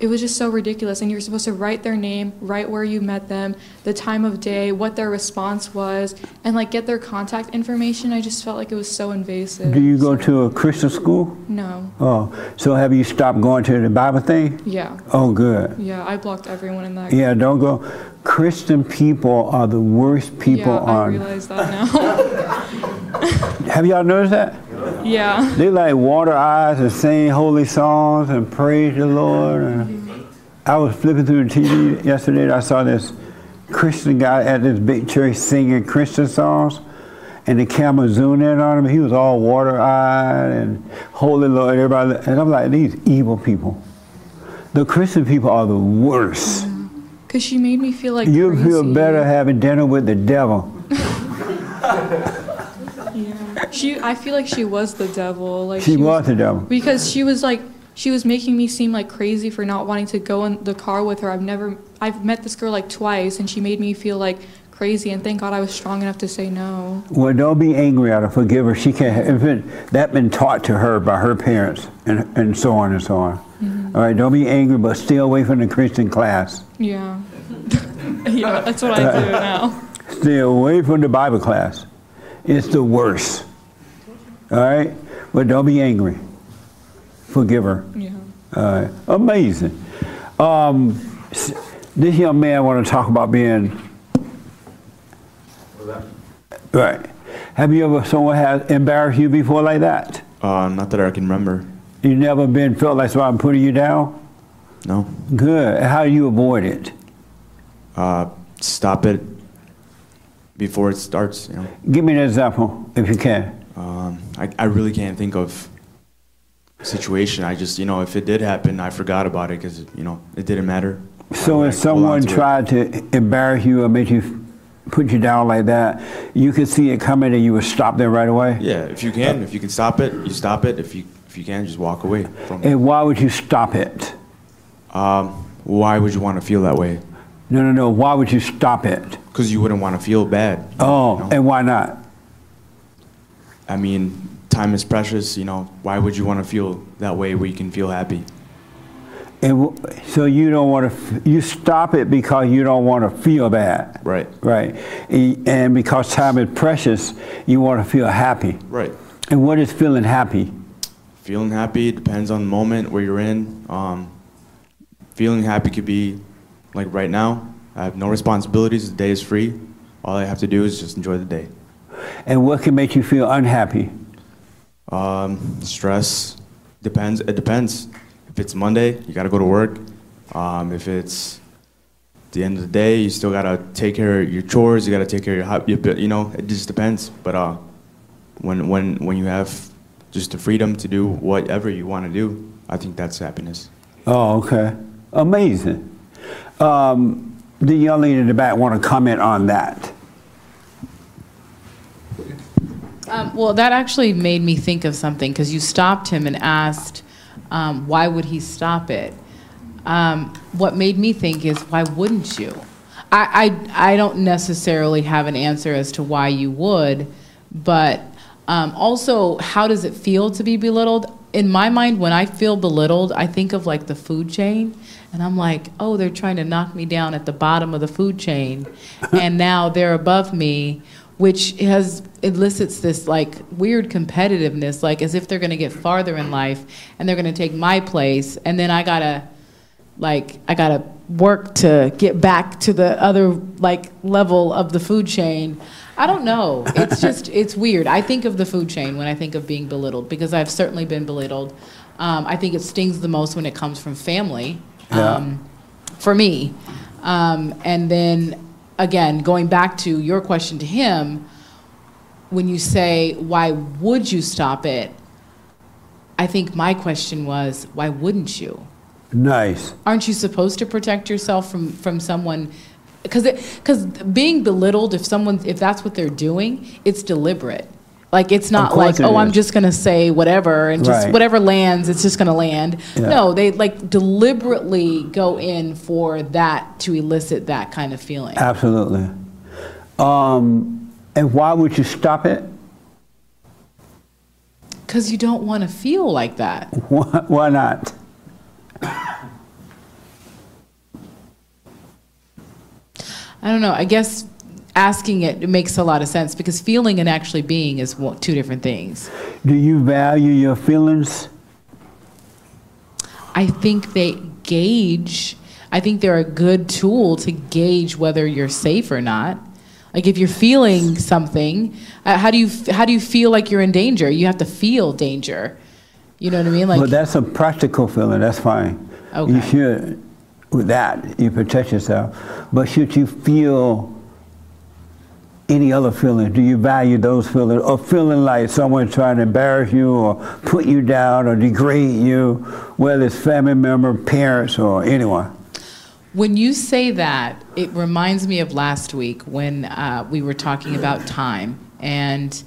it was just so ridiculous and you're supposed to write their name write where you met them the time of day what their response was and like get their contact information i just felt like it was so invasive Do you go to a Christian school? no Oh, so have you stopped going to the Bible thing? yeah Oh, good. yeah i blocked everyone in that Yeah, don't go. Christian people are the worst people yeah i on. realize that now Have y'all noticed that? Yeah They like water eyes and sing holy songs and praise the Lord. And I was flipping through the TV yesterday. and I saw this Christian guy at this big church singing Christian songs, and the camera zoomed in on him. He was all water eyed and holy Lord. Everybody, and I'm like, these evil people. The Christian people are the worst. Mm-hmm. because she made me feel like you feel better having dinner with the devil. she i feel like she was the devil like She was the devil. because she was like she was making me seem like crazy for not wanting to go in the car with her i've never i've met this girl like twice and she made me feel like crazy and thank god i was strong enough to say no Well, don't be angry at her. Forgive her. She can't. If it, that been taught to her by her parents, and and so on and so on. Mm-hmm. All right. Don't be angry, but stay away from the Christian class. yeah yeah that's what i do now Stay away from the Bible class. It's the worst. All right. But don't be angry. Forgive her. yeah All right. Amazing. Um, this young man want to talk about being right. Have you ever someone has embarrassed you before like that? Uh, not that I can remember. You never been felt like someone putting you down? No. Good. How do you avoid it? Uh, stop it before it starts. You know. Give me an example, if you can. Um, I, I really can't think of a situation. I just, you know, if it did happen, I forgot about it because, you know, it didn't matter. So if someone to it. tried to embarrass you or make you put you down like that, you could see it coming and you would stop there right away? Yeah, if you can, if you can stop it, you stop it. If you if you can, just walk away from it. And why would you stop it? Um, why would you want to feel that way? No, no, no. Why would you stop it? Because you wouldn't want to feel bad. Oh, and why not? I mean, time is precious. You know, why would you want to feel that way where you can feel happy? And w- so you don't want to, you stop it because you don't want to feel bad. Right. Right. And because time is precious, you want to feel happy. Right. And what is feeling happy? Feeling happy depends on the moment where you're in. Um, feeling happy could be like right now. I have no responsibilities. The day is free. All I have to do is just enjoy the day. And what can make you feel unhappy? Um, stress depends. It depends. If it's Monday, you got to go to work. Um, if it's the end of the day, you still got to take care of your chores. You got to take care of your, your, you know, it just depends. But uh, when when when you have just the freedom to do whatever you want to do, I think that's happiness. Oh, okay. Amazing. Um, the young lady in the back want to comment on that. Um, well, that actually made me think of something because you stopped him and asked, um, why would he stop it? Um, what made me think is, why wouldn't you? I, I, I don't necessarily have an answer as to why you would, but um, also, how does it feel to be belittled? In my mind, when I feel belittled, I think of like the food chain, and I'm like, oh, they're trying to knock me down at the bottom of the food chain, and now they're above me, which has elicits this like weird competitiveness, like as if they're going to get farther in life and they're going to take my place, and then I gotta like I gotta work to get back to the other like level of the food chain. I don't know. It's just it's weird. I think of the food chain when I think of being belittled because I've certainly been belittled. Um, I think it stings the most when it comes from family. Yeah. Um, for me, um, and then again going back to your question to him, when you say why would you stop it? I think my question was why wouldn't you? Nice. Aren't you supposed to protect yourself from from someone? Because because being belittled, if someone if that's what they're doing, it's deliberate. Like it's not like oh I'm is. just gonna say whatever and just Right. whatever lands it's just gonna land. Yeah. No, they like deliberately go in for that to elicit that kind of feeling. Absolutely. Um, and why would you stop it? Because you don't want to feel like that. Why not? I don't know. I guess asking it, it makes a lot of sense because feeling and actually being is two different things. Do you value your feelings? I think they gauge. I think they're a good tool to gauge whether you're safe or not. Like if you're feeling something, uh, how do you how do you feel like you're in danger? You have to feel danger. You know what I mean? Like well, that's a practical feeling. That's fine. Okay. You should, with that, you protect yourself. But should you feel any other feelings? Do you value those feelings? Or feeling like someone trying to embarrass you or put you down or degrade you, whether it's family member, parents, or anyone? When you say that, it reminds me of last week when uh, we were talking about time. And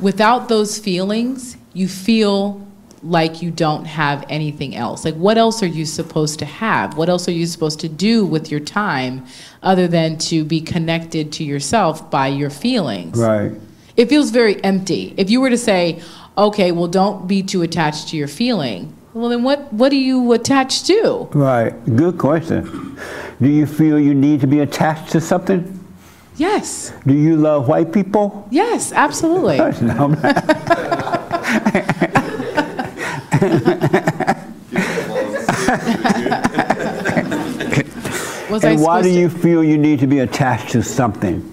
without those feelings, you feel like you don't have anything else. Like, what else are you supposed to have? What else are you supposed to do with your time other than to be connected to yourself by your feelings? Right. It feels very empty. If you were to say, okay, well, don't be too attached to your feeling, well, then what, what do you attach to? Right. Good question. Do you feel you need to be attached to something? Yes. Do you love white people? Yes, absolutely. No, Was I and why do to- you feel you need to be attached to something?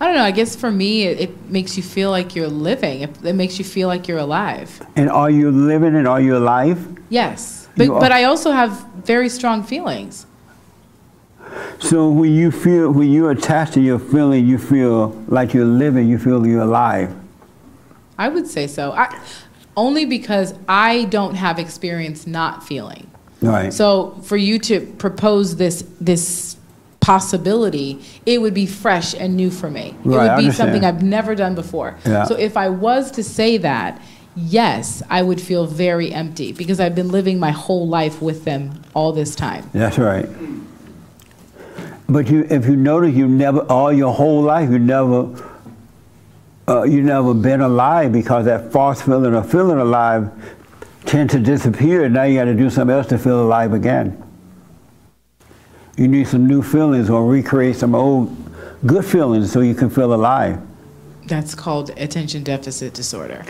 I don't know. I guess for me, it, it makes you feel like you're living. It, it makes you feel like you're alive. And are you living and are you alive? Yes, but but I also have very strong feelings. So when you feel when you're attached to your feeling, you feel like you're living. You feel you're alive. I would say so. I, only because I don't have experience not feeling. Right. So for you to propose this this possibility, it would be fresh and new for me. Right, it would be something I've never done before. Yeah. So if I was to say that, yes, I would feel very empty because I've been living my whole life with them all this time. That's right. But you, if you notice, you never all your whole life you never, uh, you never been alive because that false feeling of feeling alive tend to disappear. and Now you got to do something else to feel alive again. You need some new feelings or recreate some old good feelings so you can feel alive. That's called attention deficit disorder.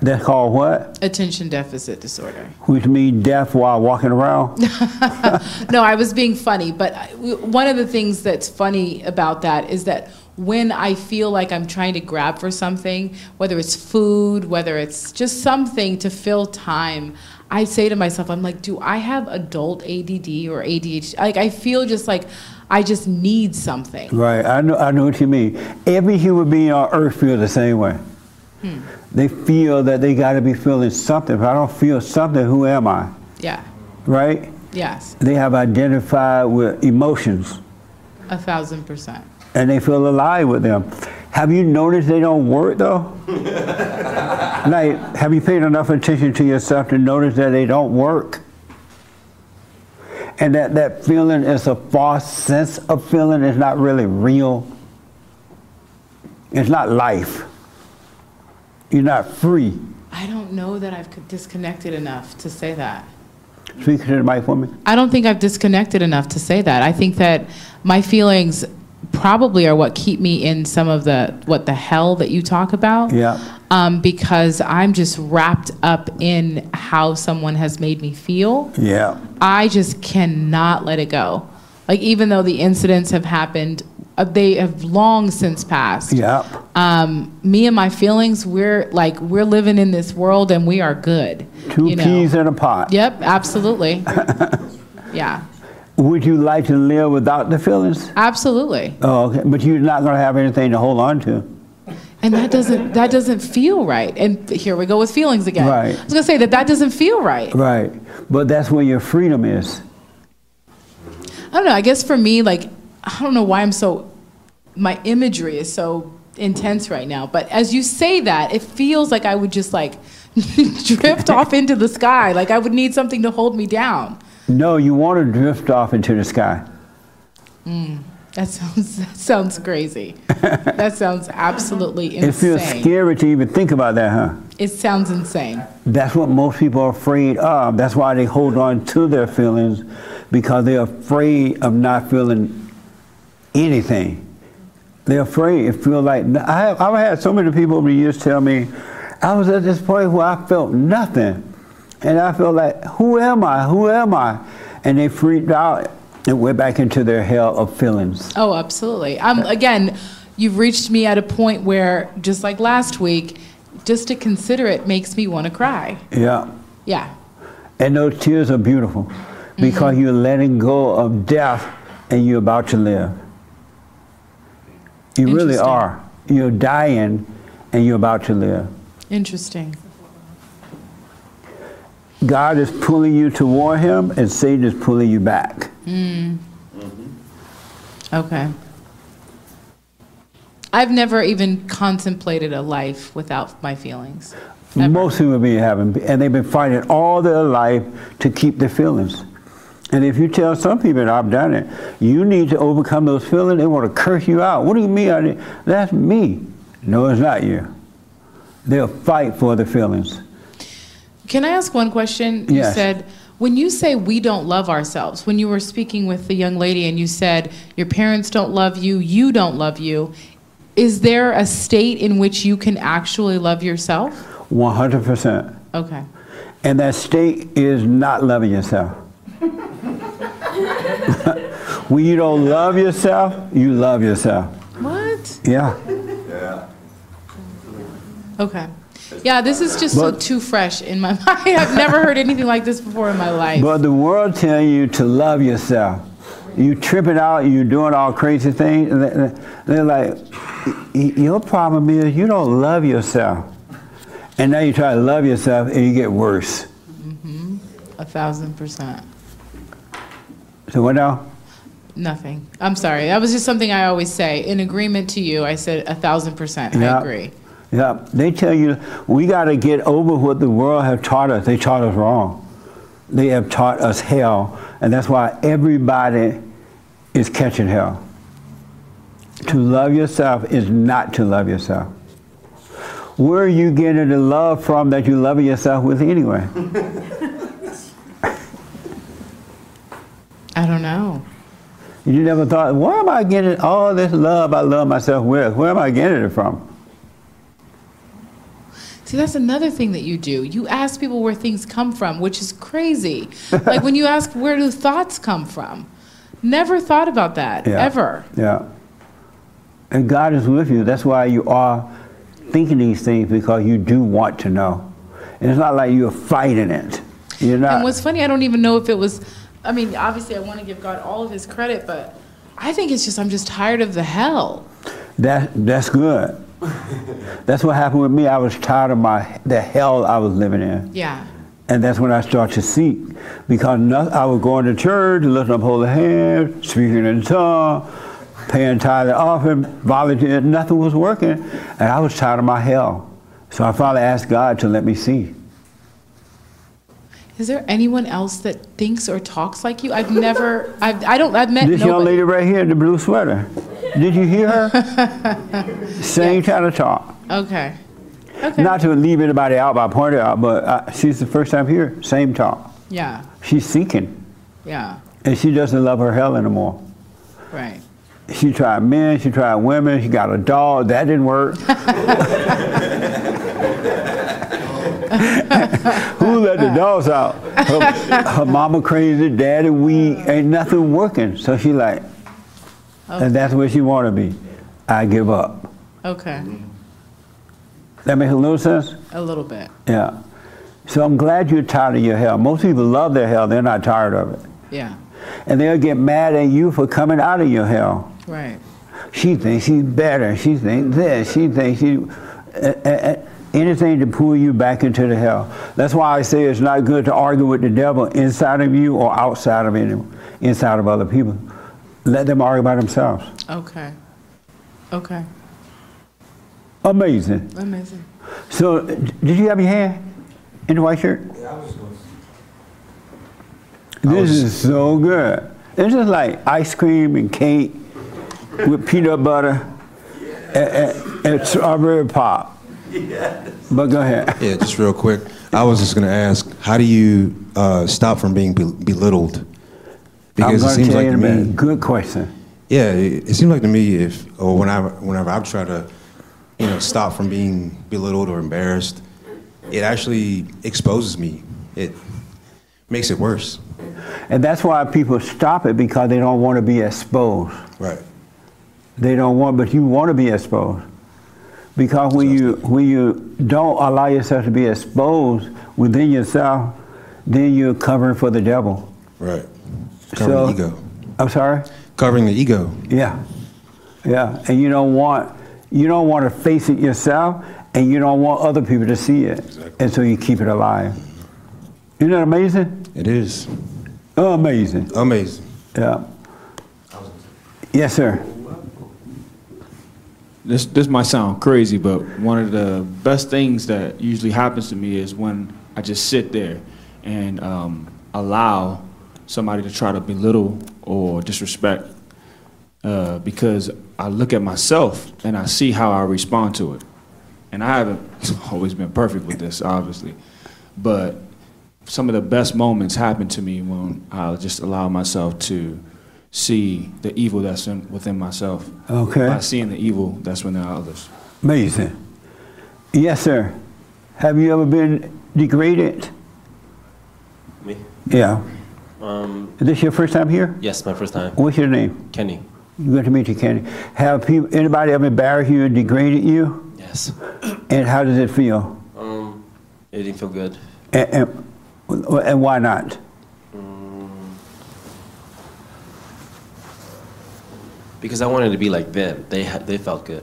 That's called what? Attention deficit disorder. Which means deaf while walking around. no, I was being funny, but one of the things that's funny about that is that when I feel like I'm trying to grab for something, whether it's food, whether it's just something to fill time, I say to myself, I'm like, do I have adult ADD or ADHD? Like, I feel just like I just need something. Right. I know. I know what you mean. Every human being on earth feels the same way. Hmm. They feel that they got to be feeling something. If I don't feel something, who am I? Yeah. Right? Yes. They have identified with emotions A thousand percent. And they feel alive with them. Have you noticed they don't work though? like, have you paid enough attention to yourself to notice that they don't work? And that that feeling is a false sense of feeling. It's not really real. It's not life. You're not free. I don't know that I've disconnected enough to say that. Speak to the mic for me. I don't think I've disconnected enough to say that. I think that my feelings probably are what keep me in some of the what the hell that you talk about. Yeah. Um, because I'm just wrapped up in how someone has made me feel. Yeah. I just cannot let it go. Like even though the incidents have happened, uh, they have long since passed. Yeah. Um, me and my feelings, we're like we're living in this world and we are good. Two you know? peas in a pot. Yep, absolutely. yeah, Would you like to live without the feelings? absolutely. Oh, okay. But you're not going to have anything to hold on to. And that doesn't that doesn't feel right. And here we go with feelings again. Right. I was gonna say that that doesn't feel right. Right. But that's where your freedom is. I don't know. I guess for me, like, I don't know why I'm so, my imagery is so intense right now. But as you say that, it feels like I would just like drift off into the sky. Like I would need something to hold me down. No, you want to drift off into the sky. Mm, that sounds that sounds crazy. that sounds absolutely insane. It feels scary to even think about that, huh? It sounds insane. That's what most people are afraid of. That's why they hold on to their feelings because they're afraid of not feeling anything. They're afraid. It feels like I have, I've had so many people over the years tell me I was at this point where I felt nothing, and I felt like who am I? Who am I? And they freaked out and went back into their hell of feelings. Oh, absolutely. Um, again, you've reached me at a point where, just like last week, just to consider it makes me want to cry. Yeah. Yeah. And those tears are beautiful because you're letting go of death and you're about to live. You really are. You're dying and you're about to live. Interesting. God is pulling you toward Him and Satan is pulling you back. Mm-hmm. Okay. I've never even contemplated a life without my feelings. Most human beings haven't, and they've been fighting all their life to keep their feelings. And if you tell some people, and I've done it, you need to overcome those feelings, they want to curse you out. What do you mean? I didn't- That's me. No, it's not you. They'll fight for the feelings. Can I ask one question? You said, when you say we don't love ourselves, when you were speaking with the young lady and you said your parents don't love you, you don't love you, is there a state in which you can actually love yourself? 100%. Okay. And that state is not loving yourself. when you don't love yourself, you love yourself. What? Yeah. Yeah. Okay. Yeah, this is just so too fresh in my mind. I've never heard anything like this before in my life. But the world tell you to love yourself. You tripping out, you're doing all crazy things. They're like, your problem is you don't love yourself. And now you try to love yourself and you get worse. Mm-hmm. A thousand percent. So what now? Nothing. I'm sorry. That was just something I always say. In agreement to you, I said a thousand percent. I agree. Yeah, they tell you we got to get over what the world have taught us. They taught us wrong. They have taught us hell, and that's why everybody is catching hell. To love yourself is not to love yourself. Where are you getting the love from that you love yourself with anyway? I don't know. You never thought, where am I getting all this love I love myself with? Where am I getting it from? See, that's another thing that you do. You ask people where things come from, which is crazy. like when you ask where do thoughts come from. Never thought about that Yeah. ever. Yeah. And God is with you. That's why you are thinking these things because you do want to know. And it's not like you're fighting it. You're not. And what's funny, I don't even know if it was. I mean, obviously, I want to give God all of His credit, but I think it's just I'm just tired of the hell. that, that's good. That's what happened with me. I was tired of my the hell I was living in. Yeah. And that's when I started to seek. Because no, I was going to church, lifting up holy hands, speaking in tongues, paying tithe and offering, volunteering. Nothing was working. And I was tired of my hell. So I finally asked God to let me see. Is there anyone else that thinks or talks like you? I've never. I've, I don't. I've met This young lady right here in the blue sweater. Did you hear her? Same kind of talk. Okay. Okay. Not to leave anybody out by pointing out, but uh, she's the first time here. Same talk. Yeah. She's seeking, Yeah. and she doesn't love her hell anymore. Right. She tried men, she tried women, she got a dog. That didn't work. Who let the dogs out? Her, her mama crazy, daddy weak, ain't nothing working. So she like, and that's where she want to be. I give up. Okay. That makes a little sense? A little bit. Yeah. So I'm glad you're tired of your hell. Most people love their hell, they're not tired of it. Yeah. And they'll get mad at you for coming out of your hell. Right. She thinks she's better. She thinks this. She thinks she. Uh, uh, anything to pull you back into the hell. That's why I say it's not good to argue with the devil inside of you or outside of any, inside of other people. Let them argue by themselves. Okay. Okay. Amazing. Amazing. So, did you have your hand in the white shirt? Yeah, I was This is so good. It's just like ice cream and cake with peanut butter and, and, and strawberry pop. But go ahead. Yeah, just real quick. I was just going to ask, how do you uh, stop from being bel- belittled? I'm it seems tell like you to in a me, Good question. yeah, it, it seems like to me if or whenever whenever I've tried to, you know, stop from being belittled or embarrassed, it actually exposes me. It makes it worse. And that's why people stop it because they don't want to be exposed. Right. They don't want, but you want to be exposed. Because when you when you don't allow yourself to be exposed within yourself, then you're covering for the devil. Right. Covering the ego. I'm sorry. Covering the ego. Yeah, yeah, and you don't want you don't want to face it yourself, and you don't want other people to see it, Exactly. and so you keep it alive. Isn't that amazing? It is. Amazing. Amazing. Yeah. Yes, sir. This this might sound crazy, but one of the best things that usually happens to me is when I just sit there and um, allow somebody to try to belittle or disrespect, uh, because I look at myself and I see how I respond to it, and I haven't always been perfect with this, obviously, but some of the best moments happen to me when I just allow myself to see the evil that's in, within myself. Okay. By seeing the evil that's within others. Amazing. Yes, sir. Have you ever been degraded? Me? Yeah. Um, Is this your first time here? yes, my first time. What's your name? Kenny. Good to meet you, Kenny. Have people, anybody ever embarrassed you or degraded you? Yes. And how does it feel? Um, it didn't feel good. And, and, and why not? Because I wanted to be like them. They ha- they felt good.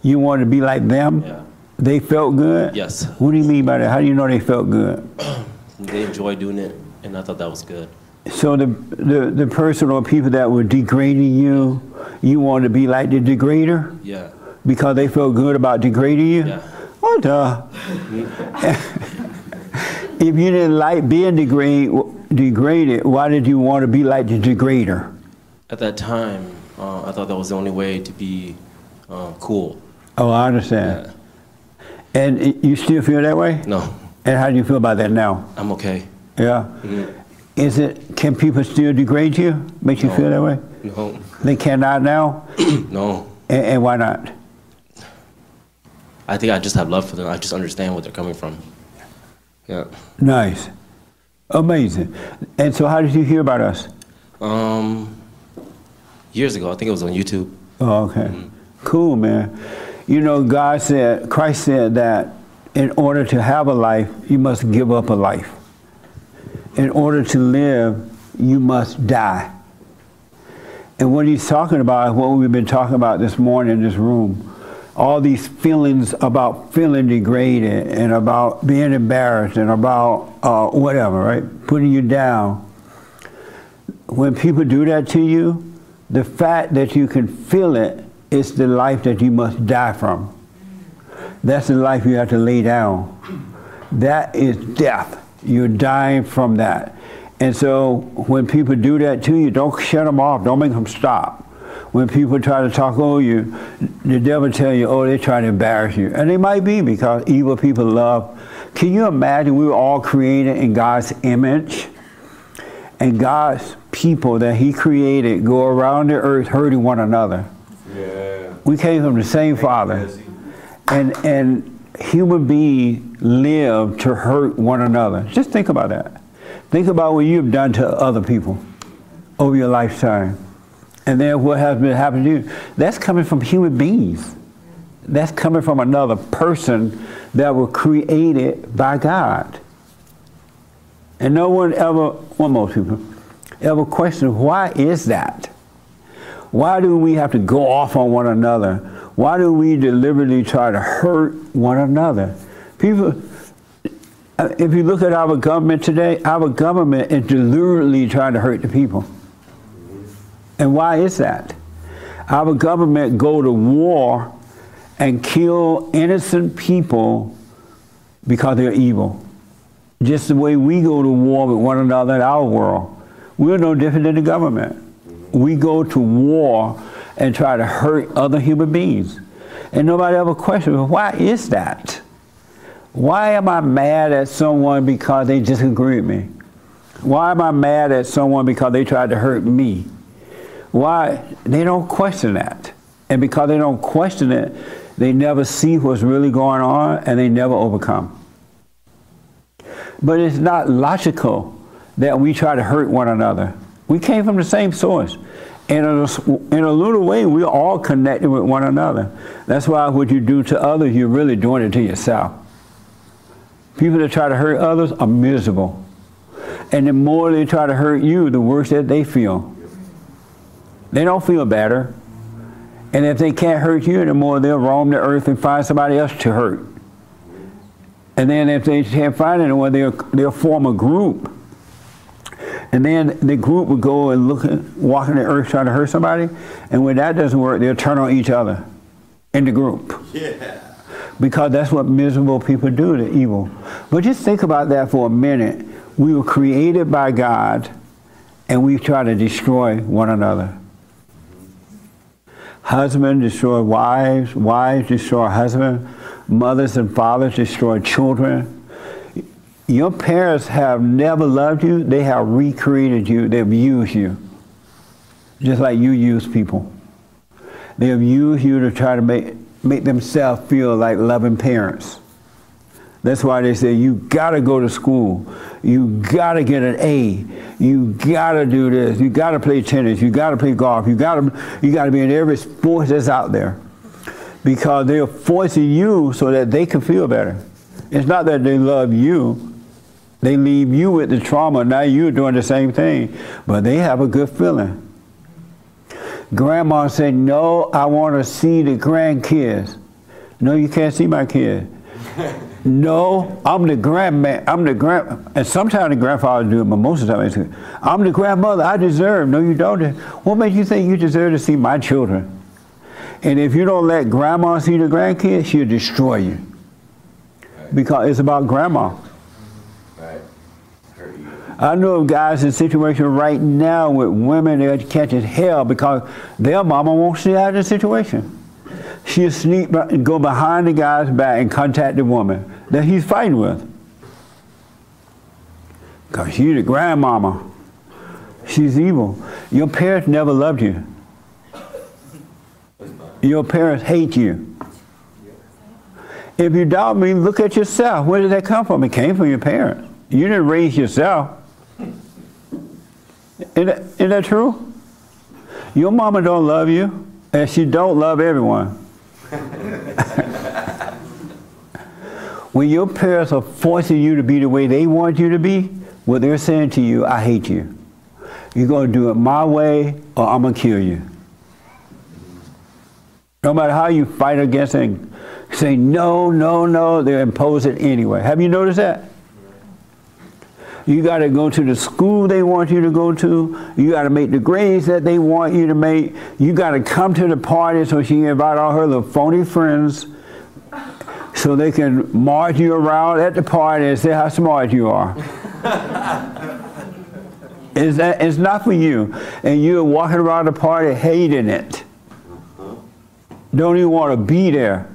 You wanted to be like them? Yeah. They felt good? Yes. What do you mean by that? How do you know they felt good? They enjoyed doing it, and I thought that was good. So the, the, the person or people that were degrading you, you wanted to be like the degrader? Yeah. Because they felt good about degrading you? Yeah. What the? if you didn't like being degrade, degraded, why did you want to be like the degrader? At that time, uh, I thought that was the only way to be uh, cool. Oh, I understand. And you still feel that way? No. And how do you feel about that now? I'm okay. Yeah. Mhm. Is it? Can people still degrade you? Make you No. feel that way? No. They cannot now. No. And, and why not? I think I just have love for them. I just understand where they're coming from. Yeah. Nice, amazing. And so, how did you hear about us? Um, years ago, I think it was on YouTube. Oh, okay. Cool, man. You know, God said, Christ said that in order to have a life, you must give up a life. In order to live, you must die. And what he's talking about is what we've been talking about this morning in this room. All these feelings about feeling degraded and about being embarrassed and about uh, whatever, right? Putting you down. When people do that to you, the fact that you can feel it is the life that you must die from. That's the life you have to lay down. That is death. You're dying from that. And so when people do that to you, don't shut them off. Don't make them stop. When people try to talk over you, the devil tell you, oh, they're trying to embarrass you. And they might be because evil people love. Can you imagine we were all created in God's image? And God's people that he created go around the earth hurting one another. Yeah. We came from the same father. And, and human beings live to hurt one another. Just think about that. Think about what you've done to other people over your lifetime. And then what has been happening to you. That's coming from human beings. That's coming from another person that was created by God. And no one ever, well, most people, ever questioned why is that? Why do we have to go off on one another? Why do we deliberately try to hurt one another? People, uh, if you look at our government today, our government is deliberately trying to hurt the people. And why is that? Our government go to war and kill innocent people because they're evil. Just the way we go to war with one another in our world. We're no different than the government. We go to war and try to hurt other human beings. And nobody ever questions, why is that? Why am I mad at someone because they disagree with me? Why am I mad at someone because they tried to hurt me? Why? They don't question that. And because they don't question it, they never see what's really going on and they never overcome. But it's not logical that we try to hurt one another. We came from the same source. In a, in a little way, we're all connected with one another. That's why what you do to others, you're really doing it to yourself. People that try to hurt others are miserable. And the more they try to hurt you, the worse that they feel. They don't feel better. And if they can't hurt you anymore, they'll roam the earth and find somebody else to hurt. And then if they can't find anyone, they'll, they'll form a group. And then the group would go and look, at, walk in the earth trying to hurt somebody. And when that doesn't work, they'll turn on each other in the group. Yeah. Because that's what miserable people do to evil. But just think about that for a minute. We were created by God, and we try to destroy one another. Husbands destroy wives, wives destroy husbands, mothers and fathers destroy children. Your parents have never loved you, they have recreated you, they've used you. Just like you use people. They have used you to try to make, make themselves feel like loving parents. That's why they say you gotta go to school. You gotta get an A. You gotta do this. You gotta play tennis. You gotta play golf. You gotta you gotta be in every sport that's out there. Because they're forcing you so that they can feel better. It's not that they love you. They leave you with the trauma. Now you're doing the same thing. But they have a good feeling. Grandma said, No, I want to see the grandkids. No, you can't see my kids. no, I'm the grandma. I'm the grand. And sometimes the grandfather do it, but most of the time it's, I'm the grandmother. I deserve. No, you don't. What makes you think you deserve to see my children? And if you don't let grandma see the grandkids, she'll destroy you. Because it's about grandma. I know of guys in situations right now with women that are catching hell because their mama won't see out of the situation. She'll sneak and go behind the guy's back and contact the woman that he's fighting with. Because she's the grandmama. She's evil. Your parents never loved you. Your parents hate you. If you doubt me, look at yourself. Where did that come from? It came from your parents. You didn't raise yourself. Isn't that, true? Your mama don't love you, and she don't love everyone. when your parents are forcing you to be the way they want you to be, what they're saying to you, I hate you. You're going to do it my way, or I'm going to kill you. No matter how you fight against it and say no, no, no, they impose it anyway. Have you noticed that? You got to go to the school they want you to go to. You got to make the grades that they want you to make. You got to come to the party so she can invite all her little phony friends so they can march you around at the party and say how smart you are. it's, it's not for you. And you're walking around the party hating it. Don't even want to be there.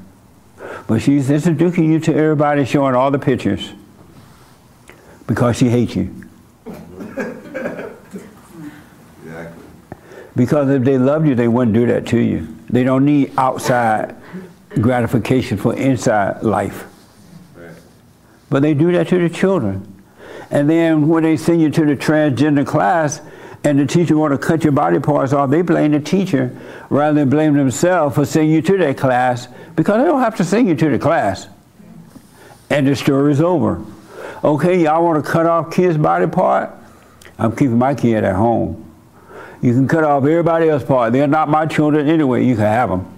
But she's introducing you to everybody, showing all the pictures because she hates you. Exactly. Because if they loved you, they wouldn't do that to you. They don't need outside gratification for inside life. But they do that to the children. And then when they send you to the transgender class and the teacher want to cut your body parts off, they blame the teacher rather than blame themselves for sending you to that class because they don't have to send you to the class. And the story's over. Okay, y'all want to cut off kids' body part? I'm keeping my kid at home. You can cut off everybody else's part. They're not my children anyway. You can have them.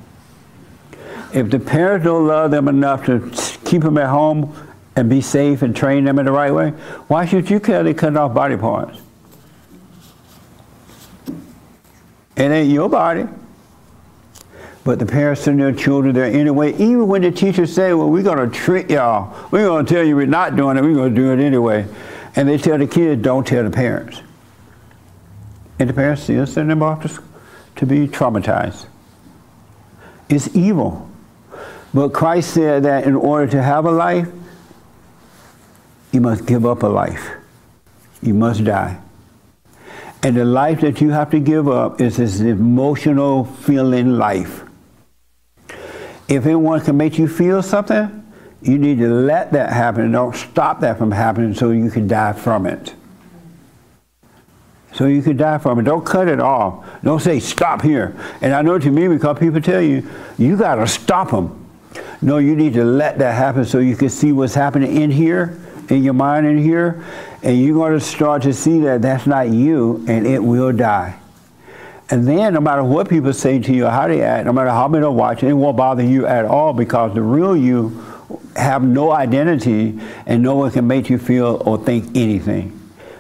If the parents don't love them enough to keep them at home and be safe and train them in the right way, why should you care they cutting off body parts? It ain't your body. But the parents send their children there anyway, even when the teachers say, well, we're going to trick y'all. We're going to tell you we're not doing it. We're going to do it anyway. And they tell the kids, don't tell the parents. And the parents still send them off to, to be traumatized. It's evil. But Christ said that in order to have a life, you must give up a life. You must die. And the life that you have to give up is this emotional feeling life. If anyone can make you feel something, you need to let that happen. Don't stop that from happening so you can die from it. So you can die from it. Don't cut it off. Don't say, stop here. And I know what you mean because people tell you, you got to stop them. No, you need to let that happen so you can see what's happening in here, in your mind in here. And you're going to start to see that that's not you and it will die. And then, no matter what people say to you or how they act, no matter how many are watching, it won't bother you at all because the real you have no identity and no one can make you feel or think anything.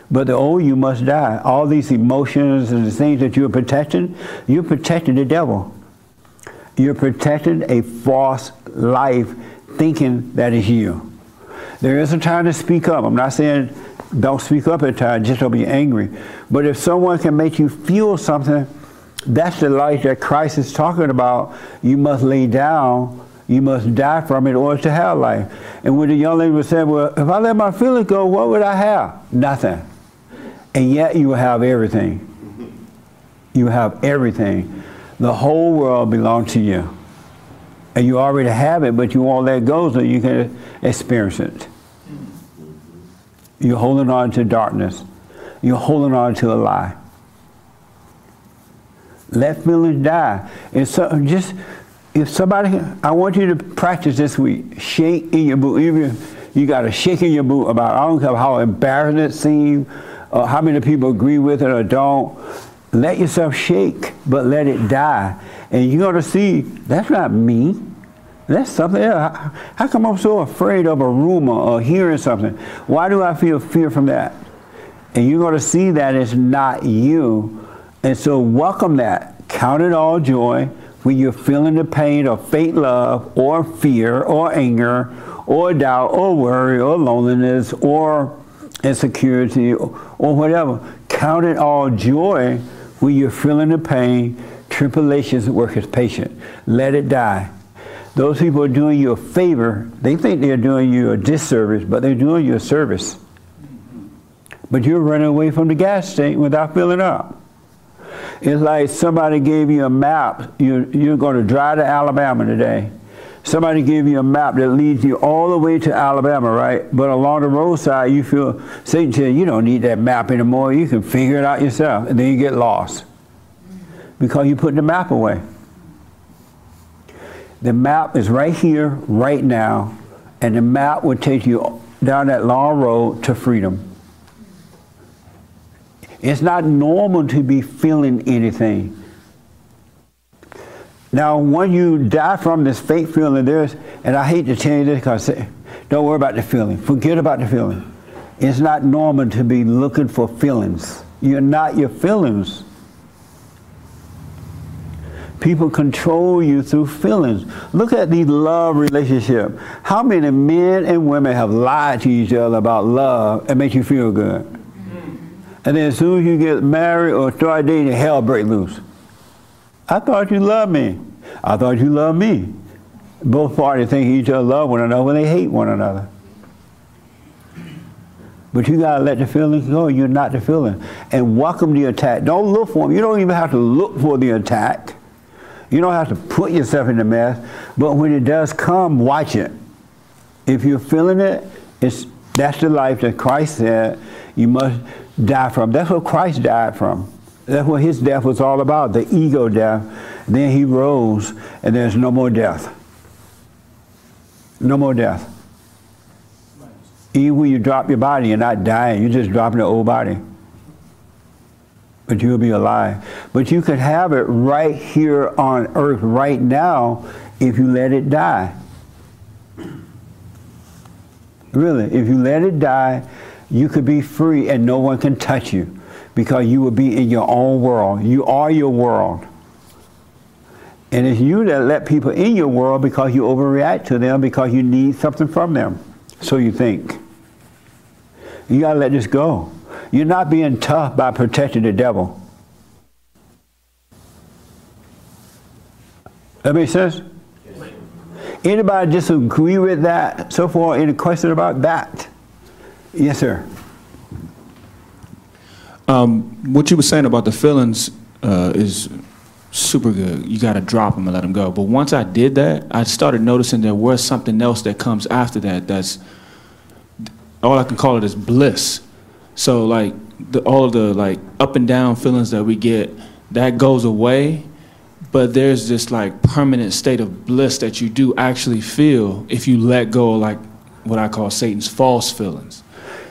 But the old you must die. All these emotions and the things that you're protecting, you're protecting the devil. You're protecting a false life thinking that is you. There is a time to speak up. I'm not saying don't speak up at times, just don't be angry. But if someone can make you feel something, that's the life that Christ is talking about. You must lay down, you must die from it in order to have life. And when the young lady was saying, Well, if I let my feelings go, what would I have? Nothing. And yet you will have everything. You have everything. The whole world belongs to you. And you already have it, but you won't let go so you can experience it. You're holding on to darkness. You're holding on to a lie. Let feelings die. And so just if somebody, I want you to practice this week. Shake in your boot. Even you got to shake in your boot about. I don't care how embarrassing it seems, or how many people agree with it or don't. Let yourself shake, but let it die, and you're gonna see that's not me. That's something else. How, how come I'm so afraid of a rumor or hearing something? Why do I feel fear from that? And you're to see that it's not you. And so welcome that. Count it all joy when you're feeling the pain of fake love or fear or anger or doubt or worry or loneliness or insecurity or, whatever. Count it all joy when you're feeling the pain. Tribulations work as patient. Let it die. Those people are doing you a favor. They think they're doing you a disservice, but they're doing you a service. But you're running away from the gas station without filling up. It's like somebody gave you a map. You're, you're going to drive to Alabama today. Somebody gave you a map that leads you all the way to Alabama, right? But along the roadside, you feel, Satan says, you don't need that map anymore. You can figure it out yourself. And then you get lost because you put the map away. The map is right here, right now, and the map will take you down that long road to freedom. It's not normal to be feeling anything. Now, when you die from this fake feeling, there's, and I hate to tell you this because don't worry about the feeling. Forget about the feeling. It's not normal to be looking for feelings. You're not your feelings. People control you through feelings. Look at the love relationship. How many men and women have lied to each other about love and make you feel good? And then as soon as you get married or start dating, hell break loose. I thought you loved me. I thought you loved me. Both parties think each other love one another when they hate one another. But you gotta let the feelings go. You're not the feeling. And welcome the attack. Don't look for them. You don't even have to look for the attack. You don't have to put yourself in the mess, but when it does come, watch it. If you're feeling it, it's that's the life that Christ said you must die from. That's what Christ died from. That's what his death was all about, the ego death. Then he rose, and there's no more death. No more death. Even when you drop your body, you're not dying, you're just dropping the old body. but you'll be alive. But you could have it right here on earth right now if you let it die. Really, if you let it die, you could be free and no one can touch you because you will be in your own world. You are your world. And it's you that let people in your world because you overreact to them because you need something from them. So you think. You got to let this go. You're not being tough by protecting the devil. That makes sense? Anybody disagree with that so far? Any question about that? Yes, sir. Um, what you were saying about the feelings uh, is super good. You got to drop them and let them go. But once I did that, I started noticing there was something else that comes after that. That's all I can call it is bliss. So like the, all of the like up and down feelings that we get, that goes away. But there's this like permanent state of bliss that you do actually feel if you let go of like what I call Satan's false feelings.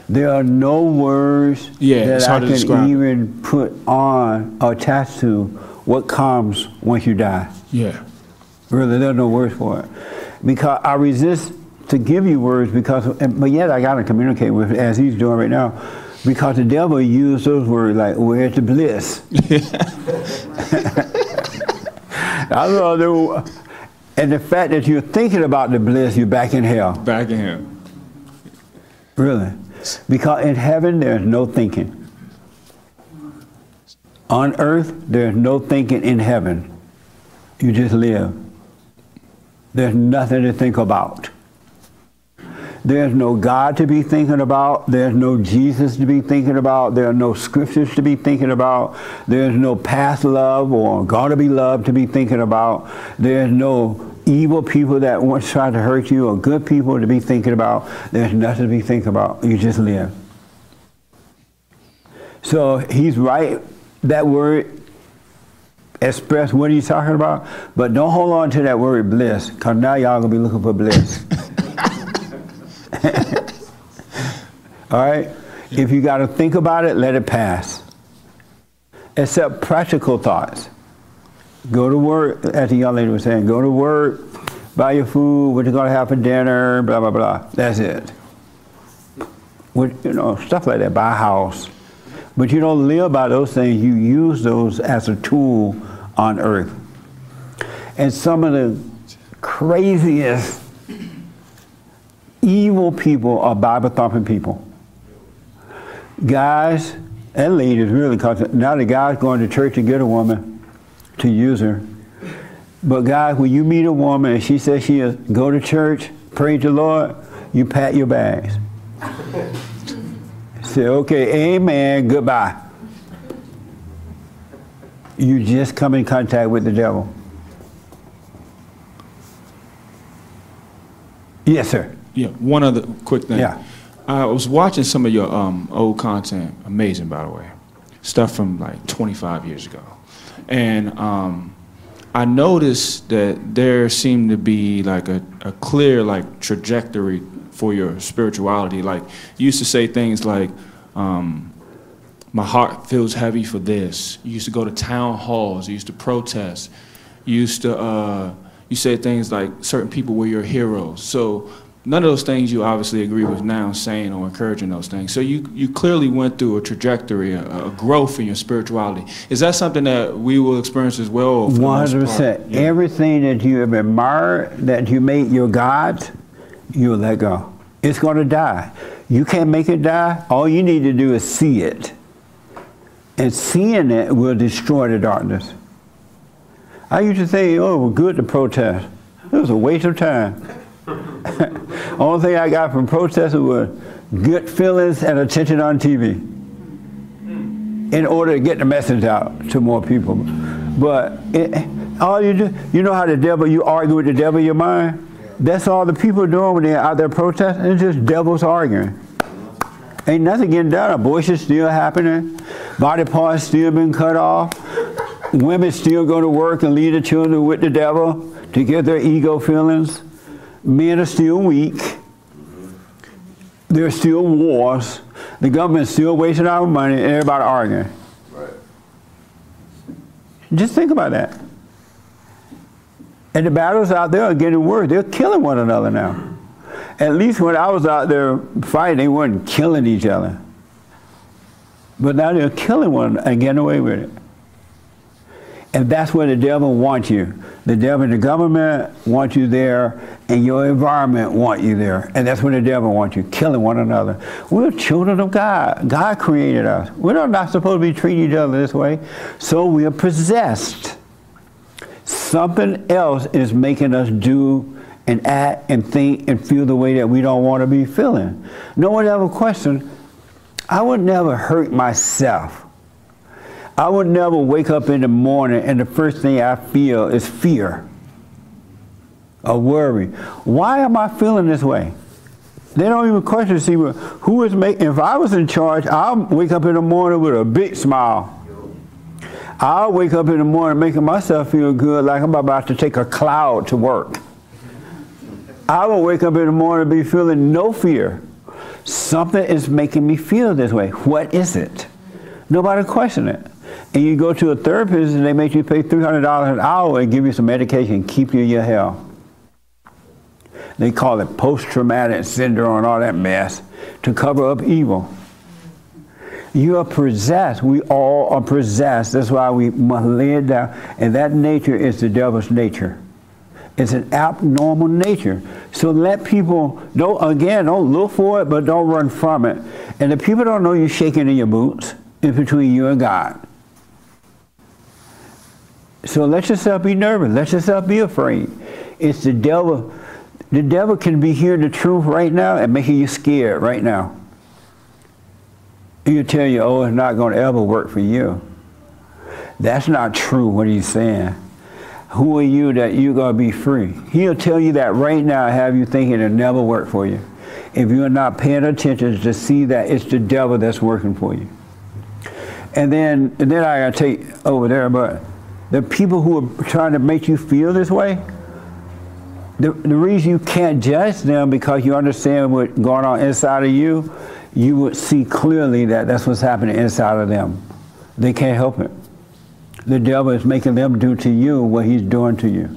There are no words Yeah, that I can even put on or attach to what comes once you die. Yeah. Really, there are no words for it. Because I resist to give you words because, but yet I got to communicate with it as he's doing right now. Because the devil used those words like, where's the bliss? I love the, and the fact that you're thinking about the bliss, you're back in hell. Back in hell. Really. Because in heaven, there's no thinking. On earth, there's no thinking in heaven. You just live. There's nothing to think about. There's no God to be thinking about. There's no Jesus to be thinking about. There are no scriptures to be thinking about. There's no past love or going to be loved to be thinking about. There's no evil people that once tried to hurt you or good people to be thinking about. There's nothing to be thinking about. You just live. So he's right. That word express what he's talking about, but don't hold on to that word bliss, because now y'all gonna be looking for bliss. All right? If you got to think about it, let it pass. Except practical thoughts. Go to work, as the young lady was saying, go to work, buy your food, what you're going to have for dinner, blah, blah, blah. That's it. What, you know, stuff like that, buy a house. But you don't live by those things, you use those as a tool on earth. And some of the craziest evil people are Bible thumping people. Guys and ladies, really, because now the guy's going to church to get a woman to use her. But guys, when you meet a woman and she says she is, go to church, praise the Lord, you pat your bags. Say, okay, amen, goodbye. You just come in contact with the devil. Yes, sir. Yeah, one other quick thing. Yeah. I was watching some of your um, old content. Amazing, by the way. Stuff from like 25 years ago. And um, I noticed that there seemed to be like a, a clear like trajectory for your spirituality. Like you used to say things like, um, my heart feels heavy for this. You used to go to town halls. You used to protest. You used to, uh, you said things like certain people were your heroes. So none of those things you obviously agree with now, saying or encouraging those things. So you, you clearly went through a trajectory, a, a growth in your spirituality. Is that something that we will experience as well? or for the One most hundred part? percent. Everything that you have admired, that you made your God, you'll let go. It's going to die. You can't make it die. All you need to do is see it, and seeing it will destroy the darkness. I used to say, "Oh, it was good to protest. It was a waste of time." Only thing I got from protesting was good feelings and attention on TV in order to get the message out to more people. But it, all you do, you know how the devil, you argue with the devil in your mind? That's all the people are doing when they're out there protesting. It's just devils arguing. Ain't nothing getting done. Abortion still happening. Body parts still being cut off. Women still go to work and leave the children with the devil to get their ego feelings. Men are still weak. There are still wars. The government's still wasting our money and everybody arguing. Just think about that. And the battles out there are getting worse. They're killing one another now. At least when I was out there fighting, they weren't killing each other. But now they're killing one and getting away with it. And that's where the devil wants you. The devil the government want you there, and your environment want you there. And that's where the devil wants you, killing one another. We're children of God. God created us. We're not supposed to be treating each other this way. So we are possessed. Something else is making us do and act and think and feel the way that we don't want to be feeling. No one ever questioned, I would never hurt myself. I would never wake up in the morning and the first thing I feel is fear or worry. Why am I feeling this way? They don't even question see who is making. If I was in charge, I'll wake up in the morning with a big smile. I'll wake up in the morning making myself feel good like I'm about to take a cloud to work. I will wake up in the morning and be feeling no fear. Something is making me feel this way. What is it? Nobody question it. And you go to a therapist and they make you pay $300 an hour and give you some medication, keep you in your hell. They call it post-traumatic syndrome and all that mess to cover up evil. You are possessed. We all are possessed. That's why we must lay it down. And that nature is the devil's nature. It's an abnormal nature. So let people, don't, again, don't look for it, but don't run from it. And the people don't know you're shaking in your boots. It's between you and God. So let yourself be nervous. Let yourself be afraid. It's the devil. The devil can be hearing the truth right now and making you scared right now. He'll tell you, oh, it's not going to ever work for you. That's not true, what he's saying. Who are you that you're going to be free? He'll tell you that right now, have you thinking it'll never work for you. If you're not paying attention to see that it's the devil that's working for you. And then, and then I got to take over there, but the people who are trying to make you feel this way, the, the reason you can't judge them because you understand what's going on inside of you, you would see clearly that that's what's happening inside of them. They can't help it. The devil is making them do to you what he's doing to you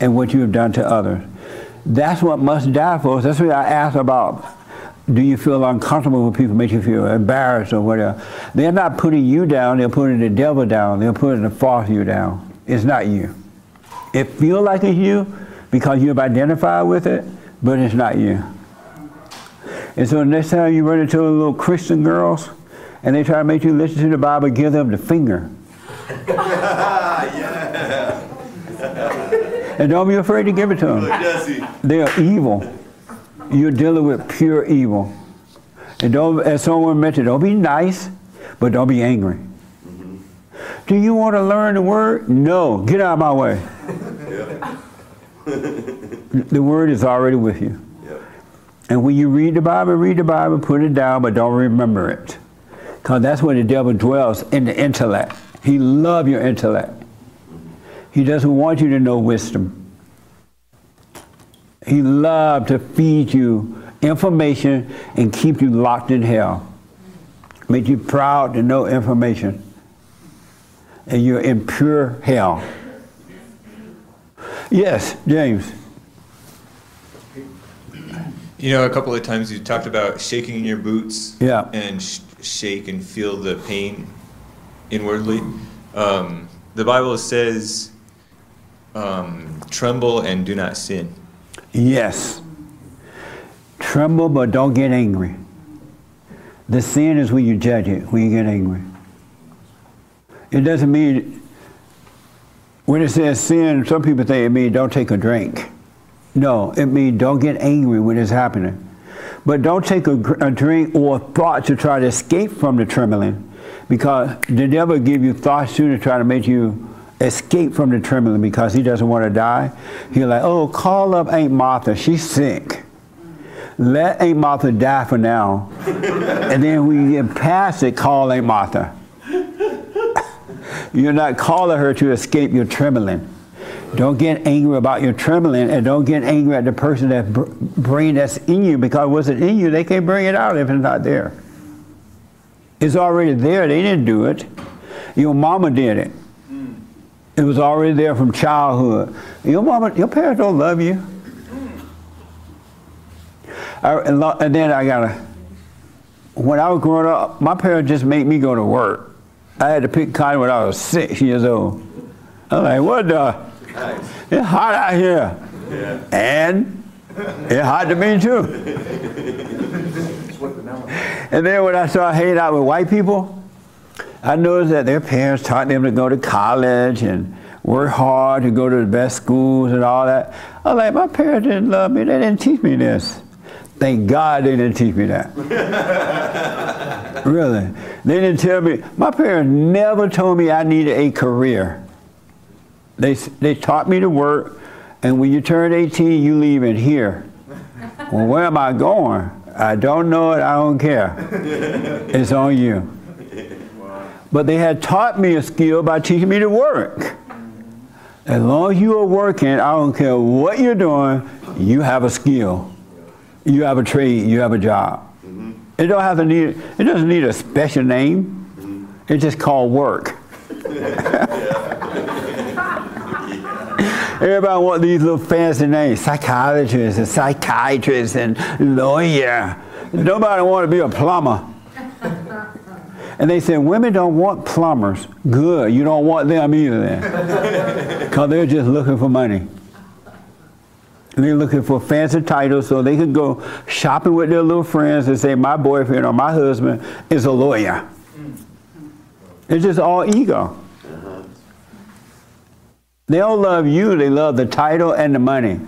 and what you have done to others. That's what must die for us. That's what I asked about. Do you feel uncomfortable when people make you feel embarrassed or whatever? They're not putting you down, they're putting the devil down. They're putting the false you down. It's not you. It feels like it's you because you've identified with it, but it's not you. And so next time you run into a little Christian girls and they try to make you listen to the Bible, give them the finger. and don't be afraid to give it to them. They are evil. You're dealing with pure evil. And don't, as someone mentioned, don't be nice, but don't be angry. Do you want to learn the word? No. Get out of my way. the word is already with you. And when you read the Bible, read the Bible, put it down, but don't remember it. Because that's where the devil dwells, in the intellect. He loves your intellect. He doesn't want you to know wisdom. He loves to feed you information and keep you locked in hell. Make you proud to know information. And you're in pure hell. Yes, James. You know, a couple of times you talked about shaking in your boots. Yeah. And sh- shake and feel the pain inwardly. Um, the Bible says, um, "Tremble and do not sin." Yes. Tremble, but don't get angry. The sin is when you judge it, when you get angry. It doesn't mean, when it says sin, some people think it means don't take a drink. No, it means don't get angry when it's happening. But don't take a, a drink or a thought to try to escape from the trembling because the devil give you thoughts too to try to make you escape from the trembling because he doesn't want to die. He's like, oh, call up Aunt Martha. She's sick. Let Aunt Martha die for now. and then you get past it, call Aunt Martha. You're not calling her to escape your trembling. Don't get angry about your trembling and don't get angry at the person that bring that's in you because what's it in you, they can't bring it out if it's not there. It's already there. They didn't do it. Your mama did it. It was already there from childhood. Your mama, your parents don't love you. I, and, and then I got to, when I was growing up, my parents just made me go to work. I had to pick cotton when I was six years old. I'm like, what the? It's hot out here. Yeah. And it's hot to me too. And then when I started hanging out with white people, I noticed that their parents taught them to go to college and work hard to go to the best schools and all that. I was like, my parents didn't love me. They didn't teach me this. Thank God they didn't teach me that. really. They didn't tell me. My parents never told me I needed a career. They, they taught me to work, and when you turn 18, you leave it here. Well, where am I going? I don't know it. I don't care. It's on you. But they had taught me a skill by teaching me to work. As long as you are working, I don't care what you're doing, you have a skill. You have a trade, you have a job. Mm-hmm. It don't have to need it doesn't need a special name. Mm-hmm. It's just called work. Everybody want these little fancy names, psychologists and psychiatrists and lawyer. Nobody want to be a plumber. And they said, women don't want plumbers. Good, you don't want them either then. Because they're just looking for money. They're looking for fancy titles so they can go shopping with their little friends and say, my boyfriend or my husband is a lawyer. Mm-hmm. It's just all ego. Uh-huh. They don't love you, they love the title and the money.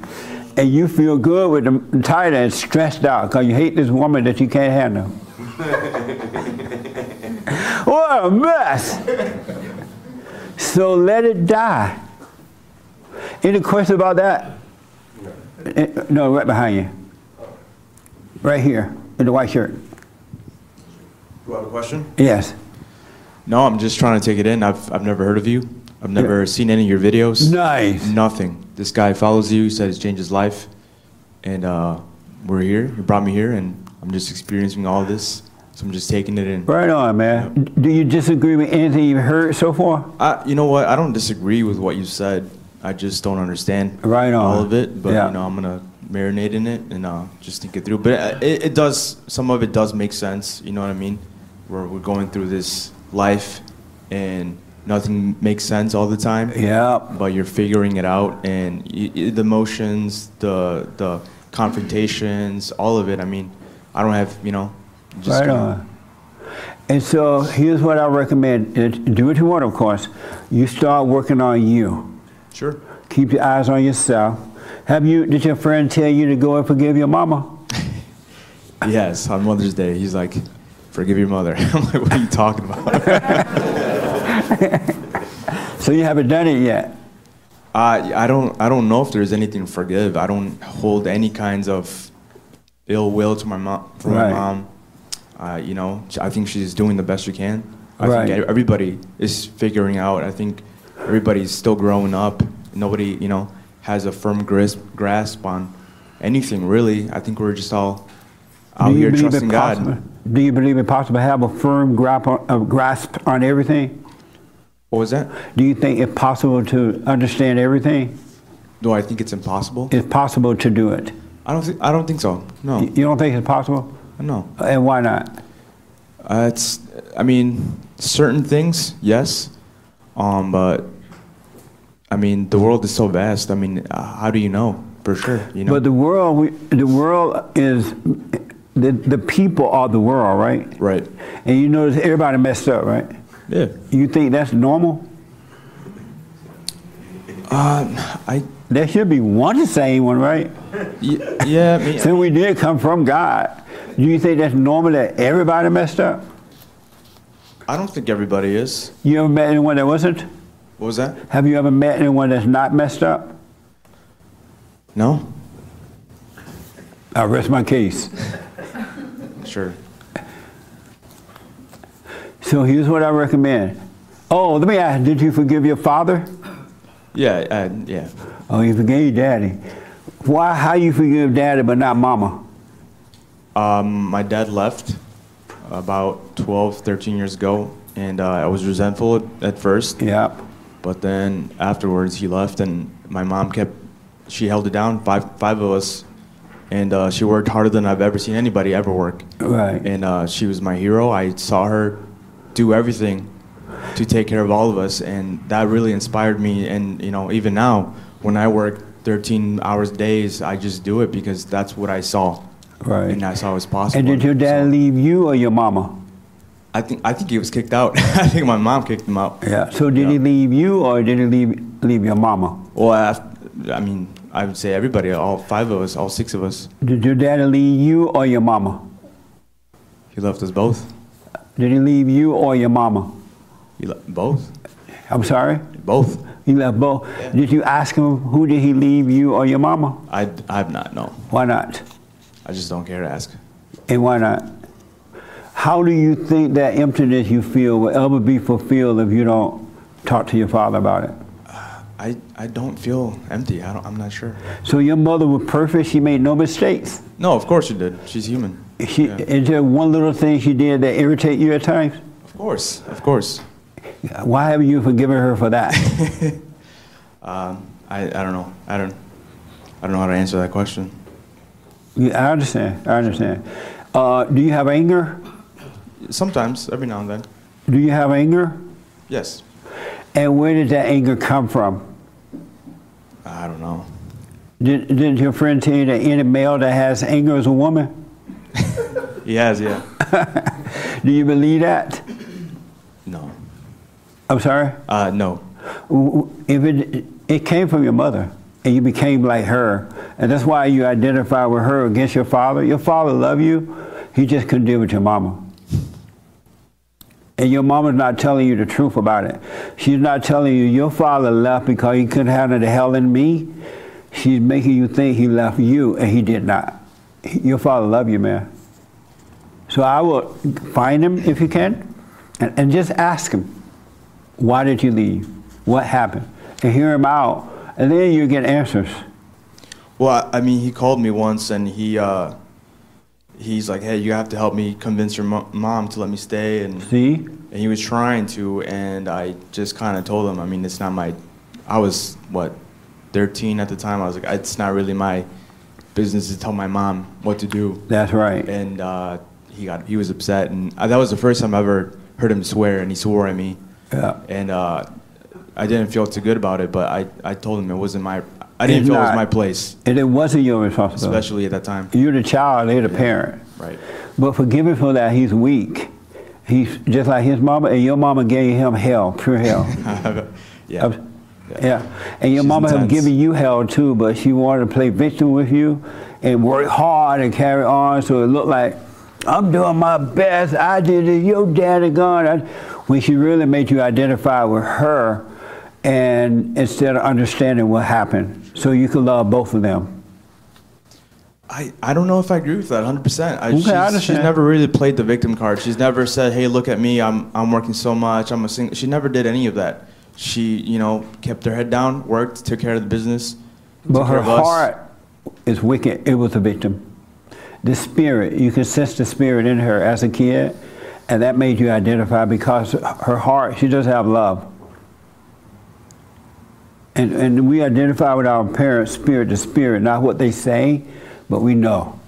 And you feel good with the title and stressed out because you hate this woman that you can't handle. what a mess! So let it die. Any question about that? No, right behind you. Right here, in the white shirt. You have a question? Yes. No, I'm just trying to take it in. I've, I've never heard of you. I've never seen any of your videos. Nice. Nothing. This guy follows you, he said it's changed his life. And uh, we're here. You brought me here, and I'm just experiencing all this. So I'm just taking it in. Right on, man. Do you disagree with anything you've heard so far? I, you know what? I don't disagree with what you said. I just don't understand Right on. all of it. But Yeah. you know, I'm gonna marinate in it and uh, just think it through. But uh, it, it does. Some of it does make sense. You know what I mean? We're we're going through this life, and nothing makes sense all the time. Yeah. But you're figuring it out, and the emotions, the the confrontations, all of it. I mean, I don't have you know. Just Right on. And so here's what I recommend. Uh, do what you want, of course. You start working on you. Sure. Keep your eyes on yourself. Have you? Did your friend tell you to go and forgive your mama? Yes, on Mother's Day, he's like, "Forgive your mother." I'm like, "What are you talking about?" So you haven't done it yet. I I don't I don't know if there's anything to forgive. I don't hold any kinds of ill will to my mom. For Right. my mom, uh, you know, I think she's doing the best she can. I Right. think everybody is figuring out. I think everybody's still growing up. Nobody, you know, has a firm grasp grasp on anything really. I think we're just all out here trusting God. Do you believe it possible to have a firm grasp on, a grasp on everything? What was that? Do you think it's possible to understand everything? Do I think it's impossible? It's possible to do it. I don't think I don't think so. No. You don't think it's possible? No. And why not? Uh, it's, I mean, certain things, yes, um, but I mean, the world is so vast. I mean, uh, how do you know for sure? You know, But the world, we, the world is the the people are the world, right? Right. And you notice everybody messed up, right? Yeah. You think that's normal? Uh, I. There should be one sane one, right? Yeah. yeah I mean, Since we did come from God, do you think that's normal that everybody messed up? I don't think everybody is. You ever met anyone that wasn't? What was that? Have you ever met anyone that's not messed up? No. I rest my case. Sure. So here's what I recommend. Oh, let me ask, did you forgive your father? Yeah. Uh, yeah. Oh, you forgave daddy. Why, how you forgive daddy but not mama? Um, my dad left about 12, 13 years ago, and uh, I was resentful at, at first. Yeah. But then afterwards, he left, and my mom kept. She held it down. Five five of us, and uh, she worked harder than I've ever seen anybody ever work. Right. And uh, she was my hero. I saw her do everything to take care of all of us, and that really inspired me. And you know, even now, when I work 13 hours days, I just do it because that's what I saw. Right. And it was possible. And did your dad leave you or your mama? I think I think he was kicked out. I think my mom kicked him out. Yeah. So did he leave you or did he leave leave your mama? Well, I, I mean, I would say everybody, all five of us, all six of us. Did your dad leave you or your mama? He left us both. Did he leave you or your mama? He left both. I'm sorry? Both. He left both. Did you ask him who did he leave you or your mama? I I have not. No, Why not? I just don't care to ask. And why not? How do you think that emptiness you feel will ever be fulfilled if you don't talk to your father about it? I I don't feel empty. I don't. I'm not sure. So your mother was perfect. She made no mistakes. No, of course she did. She's human. She, Is there one little thing she did that irritate you at times? Of course, of course. Why haven't you forgiven her for that? Um, I I don't know. I don't. I don't know how to answer that question. Yeah, I understand. I understand. Uh, do you have anger? Sometimes, every now and then. Do you have anger? Yes. And where did that anger come from? I don't know. Did, did your friend tell you that any male that has anger is a woman? He has, yeah. Do you believe that? No. I'm sorry? Uh, no. If it, it came from your mother and you became like her, and that's why you identify with her against your father. Your father loved you, he just couldn't deal with your mama. And your mama's not telling you the truth about it. She's not telling you your father left because he couldn't handle the hell in me. She's making you think he left you, and he did not. Your father loved you, man. So I will find him if you can, and, and just ask him, why did you leave? What happened? And hear him out, and then you get answers. Well, I mean, he called me once, and he uh, he's like, "Hey, you have to help me convince your mo- mom to let me stay." And See? and he was trying to, and I just kind of told him, I mean, it's not my. I was what, 13 at the time. I was like, it's not really my business to tell my mom what to do. That's right. And uh, he got he was upset, and uh, that was the first time I ever heard him swear, and he swore at me. Yeah. And uh, I didn't feel too good about it, but I, I told him it wasn't my. I didn't feel it was my place, And it wasn't your responsibility. especially at that time. You're the child, they're the parent. Right. But forgive him for that, he's weak. He's just like his mama, and your mama gave him hell, pure hell. yeah. Yeah. And your She's mama intense. given you hell too, but she wanted to play victim with you and work hard and carry on so it looked like I'm doing my best. I did it. Your daddy gone. I, when she really made you identify with her and instead of understanding what happened so you could love both of them. I, I don't know if I agree with that 100%. I, Okay, I she's, she's never really played the victim card. She's never said, hey, look at me, I'm, I'm working so much, I'm a single. She never did any of that. She, you know, kept her head down, worked, took care of the business. But her us. heart is wicked. It was a victim. The spirit, you could sense the spirit in her as a kid, and that made you identify because her heart, she doesn't have love. And, and we identify with our parents' spirit to spirit, not what they say, but we know.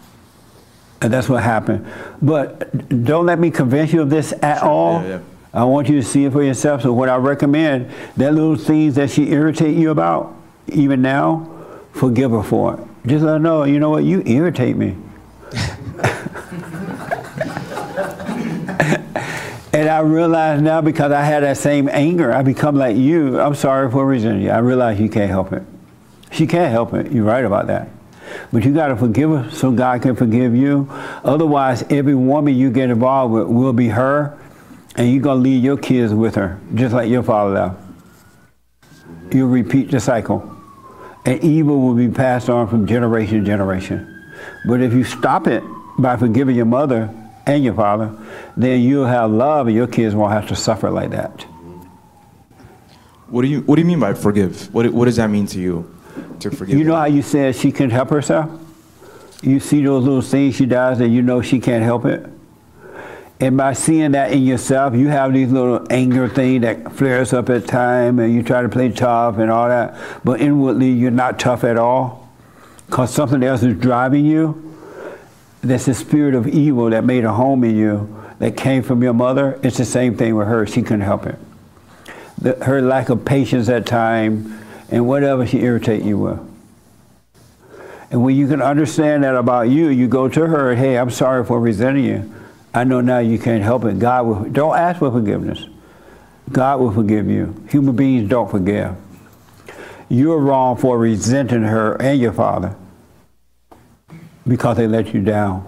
And that's what happened. But don't let me convince you of this at all. yeah, yeah. I want you to see it for yourself. So what I recommend, that little things that she irritate you about, even now, forgive her for it. Just let her know, you know what, you irritate me. And I realize now because I had that same anger, I become like you. I'm sorry for reason. I realize you can't help it. She can't help it. You're right about that. But you got to forgive her so God can forgive you. Otherwise, every woman you get involved with will be her, and you're going to leave your kids with her, just like your father left. You'll repeat the cycle. And evil will be passed on from generation to generation. But if you stop it by forgiving your mother and your father, then you'll have love and your kids won't have to suffer like that. What do you What do you mean by forgive? What What does that mean to you? To forgive? You know how you said she can't help herself? You see those little things she does and you know she can't help it? And by seeing that in yourself, you have these little anger thing that flares up at time, and you try to play tough and all that. But inwardly, you're not tough at all, because something else is driving you. That's the spirit of evil that made a home in you, that came from your mother. It's the same thing with her. She couldn't help it. The, her lack of patience at time, and whatever she irritate you with. And when you can understand that about you, you go to her, hey, I'm sorry for resenting you. I know now you can't help it. God will, don't ask for forgiveness. God will forgive you. Human beings don't forgive. You're wrong for resenting her and your father because they let you down.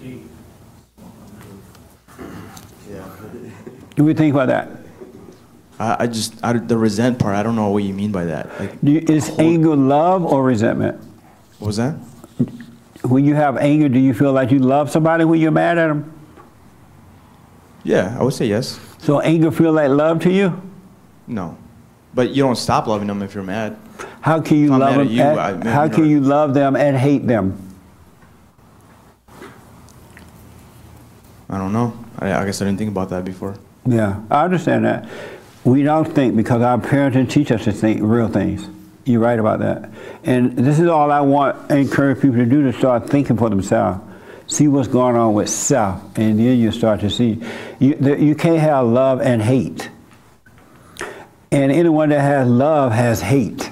Do you think about that? I, I just I, the resent part. I don't know what you mean by that. Like, Do you, is anger love or resentment? what was that? When you have anger, do you feel like you love somebody when you're mad at them? Yeah, I would say yes. So anger feel like love to you? No, but you don't stop loving them if you're mad. How can you I'm love mad at them? you, and- I- how can you love them and hate them? I don't know. I, I guess I didn't think about that before. Yeah, I understand that. We don't think because our parents didn't teach us to think real things. You're right about that. And this is all I want encourage people to do to start thinking for themselves. See what's going on with self, and then you start to see. You, the, you can't have love and hate. And anyone that has love has hate.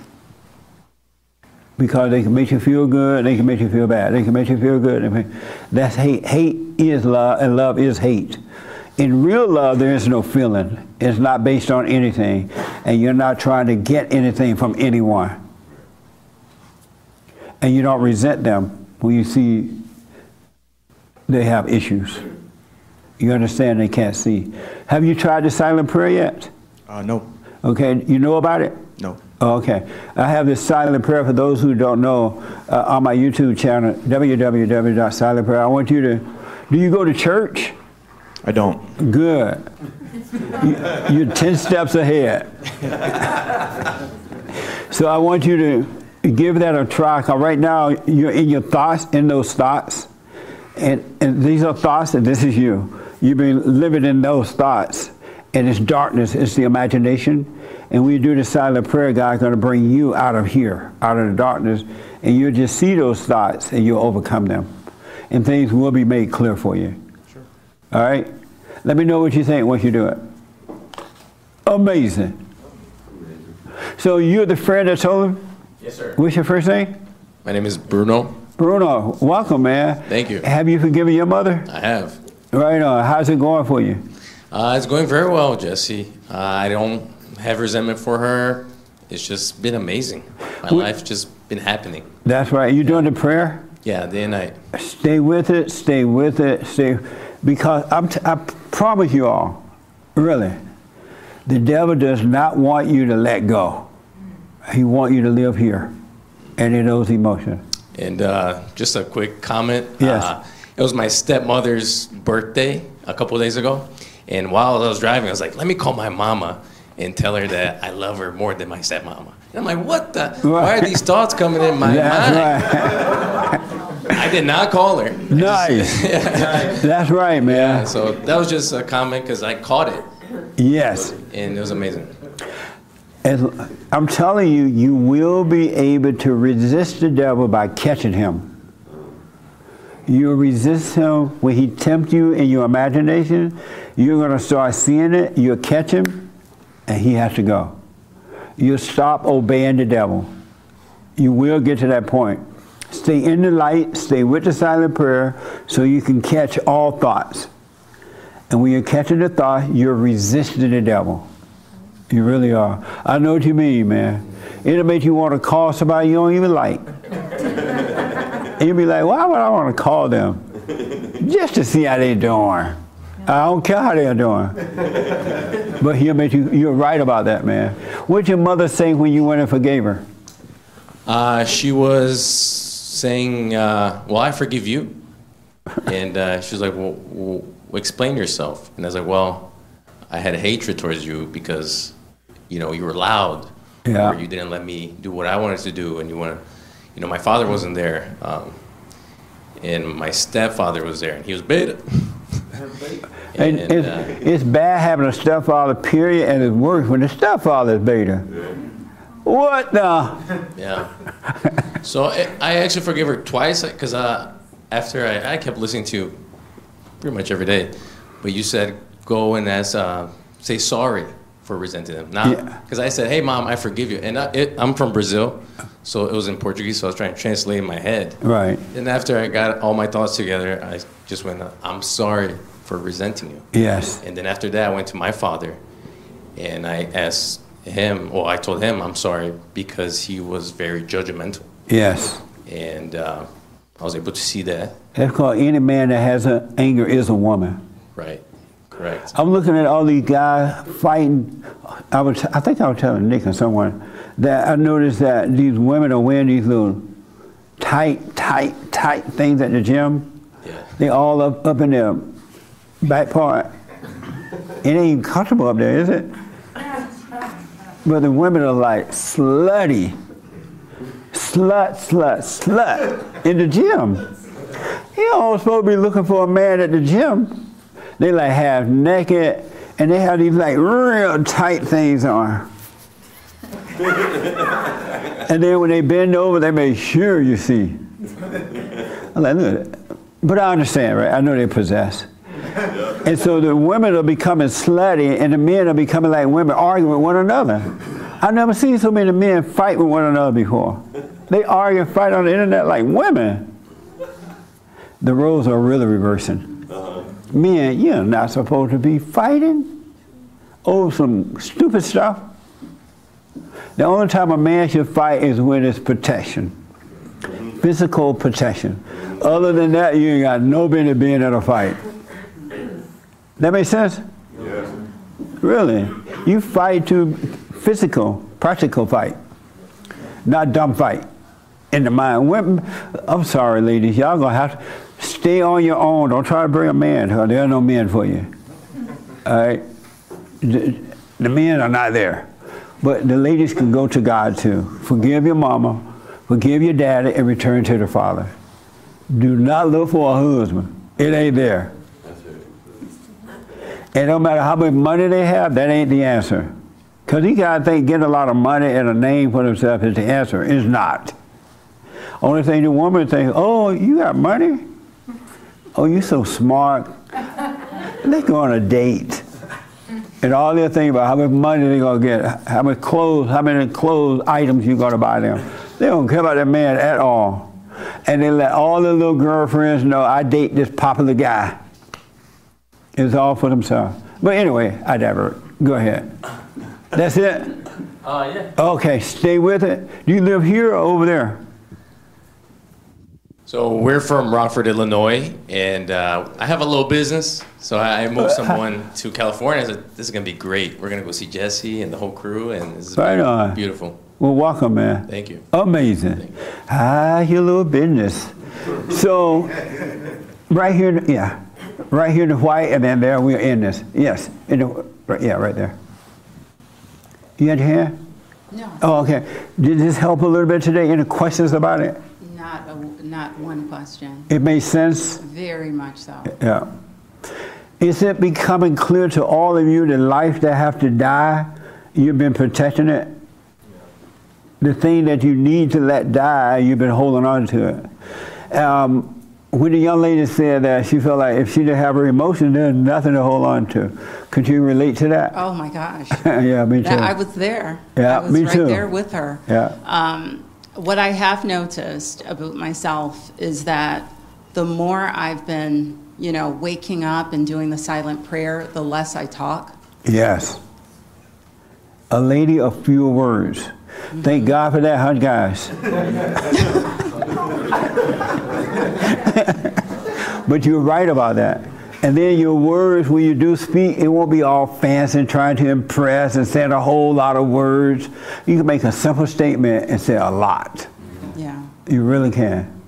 Because they can make you feel good, they can make you feel bad. They can make you feel good. That's hate. Hate is love, and love is hate. In real love, there is no feeling. It's not based on anything, and you're not trying to get anything from anyone. And you don't resent them when you see they have issues. You understand they can't see. Have you tried the silent prayer yet? Uh, no. Okay, you know about it? No. Okay. I have this silent prayer for those who don't know uh, on my YouTube channel, www.silentprayer. I want you to, do you go to church? I don't. Good. You, you're 10 steps ahead. so I want you to give that a try. 'cause right now, you're in your thoughts, in those thoughts. And, and these are thoughts, and this is you. You've been living in those thoughts. And it's darkness, it's the imagination. And when you do the silent prayer, God's going to bring you out of here, out of the darkness. And you'll just see those thoughts and you'll overcome them. And things will be made clear for you. Sure. All right? Let me know what you think once you do it. Amazing. So you're the friend that told him? Yes, sir. What's your first name? My name is Bruno. Bruno, welcome, man. Thank you. Have you forgiven your mother? I have. Right on. How's it going for you? Uh, it's going very well, Jesse. Uh, I don't have resentment for her. It's just been amazing. My Wh- life just been happening. That's right. You doing the prayer? Yeah, day and night. Stay with it. Stay with it. Stay, because I'm t- I promise you all, really, the devil does not want you to let go. He wants you to live here, and in those emotions. And uh, just a quick comment. Yes. Uh, it was my stepmother's birthday a couple days ago. And while I was driving, I was like, let me call my mama and tell her that I love her more than my stepmama. And I'm like, what the? Why are these thoughts coming in my That's mind? I did not call her. Nice. That's right, man. Yeah, so that was just a comment because I caught it Yes. and it was amazing. And I'm telling you, you will be able to resist the devil by catching him. You'll resist him when he tempts you in your imagination. You're going to start seeing it. You'll catch him, and he has to go. You'll stop obeying the devil. You will get to that point. Stay in the light, stay with the silent prayer, so you can catch all thoughts. And when you're catching the thought, you're resisting the devil. You really are. I know what you mean, man. It'll make you want to call somebody you don't even like. And you'll be like, why would I want to call them? Just to see how they're doing. I don't care how they're doing. but he'll make you, you're right about that, man. What'd your mother say when you went and forgave her? Uh, she was saying, uh, "Well, I forgive you," and uh, she was like, well, well, explain yourself." And I was like, "Well, I had hatred towards you because, you know, you were loud, Yeah. or you didn't let me do what I wanted to do, and you want, you know, my father wasn't there, um, and my stepfather was there, and he was beta. And, And, it's, uh, it's bad having a stepfather, period, and it's worse when the stepfather is beta. What the? Yeah. So I, I actually forgive her twice because uh, after I, I kept listening to you pretty much every day, but you said go and ask, uh, say sorry for resenting them. Now, Yeah. because I said, hey mom, I forgive you, and I, it, I'm from Brazil, so it was in Portuguese, so I was trying to translate in my head. Right. And after I got all my thoughts together, I just went, I'm sorry for resenting you. Yes. And then after that, I went to my father and I asked him, well, I told him I'm sorry because he was very judgmental. Yes. And uh, I was able to see that. That's called any man that has a, anger is a woman. Right. Correct. I'm looking at all these guys fighting. I was, I think I was telling Nick or someone that I noticed that these women are wearing these little tight, tight, tight things at the gym. Yeah. They all up, up in their back part. It ain't even comfortable up there, is it? But the women are like slutty. Slut, slut, slut in the gym. You don't supposed to be looking for a man at the gym. They like half naked and they have these like real tight things on. and then when they bend over, they make sure you see. I'm like, look. But I understand, right? I know they possess. And so the women are becoming slutty and the men are becoming like women arguing with one another. I've never seen so many men fight with one another before. They argue and fight on the internet like women. The roles are really reversing. Uh-huh. Men, you're not supposed to be fighting over some stupid stuff. The only time a man should fight is when it's protection, physical protection. Other than that, you ain't got no business being in a fight. That makes sense? Yes. Really? You fight to physical, practical fight, not dumb fight in the mind. Women, I'm sorry, ladies, y'all gonna have to stay on your own. Don't try to bring a man. There are no men for you. All right? The, the men are not there. But the ladies can go to God too. Forgive your mama, forgive your daddy, and return to the father. Do not look for a husband. It ain't there. And no matter how much money they have, that ain't the answer. Because you gotta think getting a lot of money and a name for themselves is the answer. It's not. Only thing the woman think, oh, you got money? Oh, you're so smart. They go on a date. And all they're thinking about how much money they're gonna get, how much clothes, how many clothes items you're gonna buy them. They don't care about that man at all. And they let all their little girlfriends know I date this popular guy. It's all for themselves. But anyway, I divert. Go ahead. That's it? Uh, yeah. Okay, stay with it. Do you live here or over there? So we're from Rockford, Illinois, and uh, I have a little business. So I I moved someone to California. I said, this is gonna be great. We're gonna go see Jesse and the whole crew, and this is Right on. beautiful. Well, welcome, man. Thank you. Amazing. Ah, your little business. So, right here, yeah, right here in the white, and then there we're in this. Yes, in the, right, yeah, right there. You had your hand? No. Oh, okay. Did this help a little bit today? Any questions about it? Not, a, not one question. It makes sense? Very much so. Yeah. Is it becoming clear to all of you that life that have to die, you've been protecting it? The thing that you need to let die, you've been holding on to it. Um, when the young lady said that she felt like if she didn't have her emotions, there's nothing to hold on to. Could you relate to that? Oh my gosh. yeah, me too. That- I was there. Yeah, I was me right too. there with her. Yeah. Um, what I have noticed about myself is that the more I've been, you know, waking up and doing the silent prayer, the less I talk. Yes. A lady of few words. Thank mm-hmm. God for that, huh, guys? but you're right about that. And then your words, when you do speak, it won't be all fancy and trying to impress and saying a whole lot of words. You can make a simple statement and say a lot. Yeah. You really can.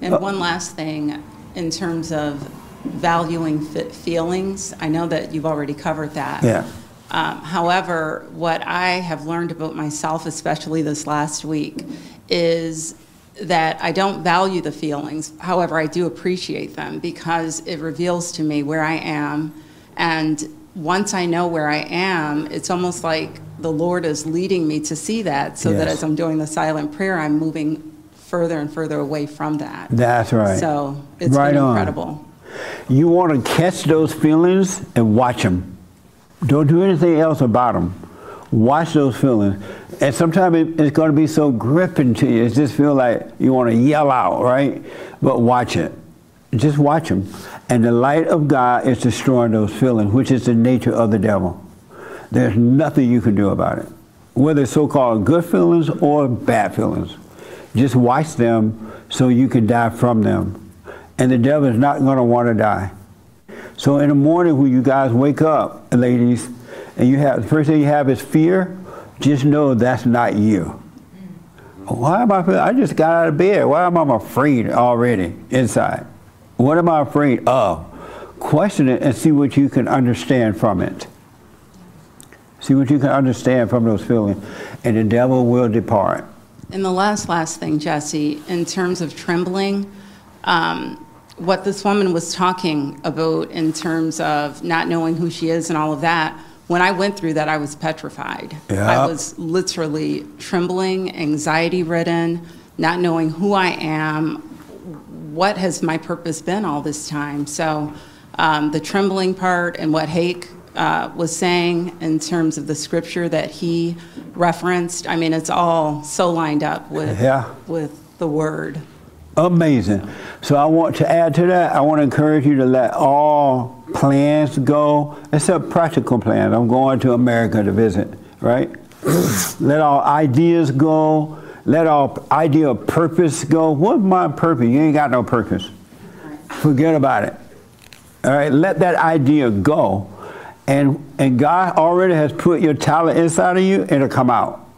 And one last thing, in terms of valuing fe- feelings, I know that you've already covered that. Yeah. Um, however, what I have learned about myself, especially this last week, is that I don't value the feelings. However, I do appreciate them because it reveals to me where I am. And once I know where I am, it's almost like the Lord is leading me to see that so that as I'm doing the silent prayer, I'm moving further and further away from that. That's right. So it's Right been on. incredible. You want to catch those feelings and watch them. Don't do anything else about them. Watch those feelings. And sometimes it, it's going to be so gripping to you. It just feel like you want to yell out, right? But watch it. Just watch them. And the light of God is destroying those feelings, which is the nature of the devil. There's nothing you can do about it, whether so-called good feelings or bad feelings. Just watch them so you can die from them. And the devil is not going to want to die. So in the morning when you guys wake up, ladies, and you have the first thing you have is fear, just know that's not you. Why am I? I just got out of bed. Why am I afraid already inside? What am I afraid of? Question it and see what you can understand from it. See what you can understand from those feelings, and the devil will depart. And the last, last thing, Jesse, in terms of trembling, um, what this woman was talking about in terms of not knowing who she is and all of that, when I went through that, I was petrified. Yeah. I was literally trembling, anxiety ridden, not knowing who I am, what has my purpose been all this time. So um, the trembling part and what Hake uh, was saying in terms of the scripture that he referenced, I mean, it's all so lined up with, Yeah. with the word. Amazing. So I want to add to that. I want to encourage you to let all plans go, except practical plans. I'm going to America to visit, right? let all ideas go. Let all idea of purpose go. What's my purpose? You ain't got no purpose. Forget about it. All right, let that idea go. And and God already has put your talent inside of you, it'll come out.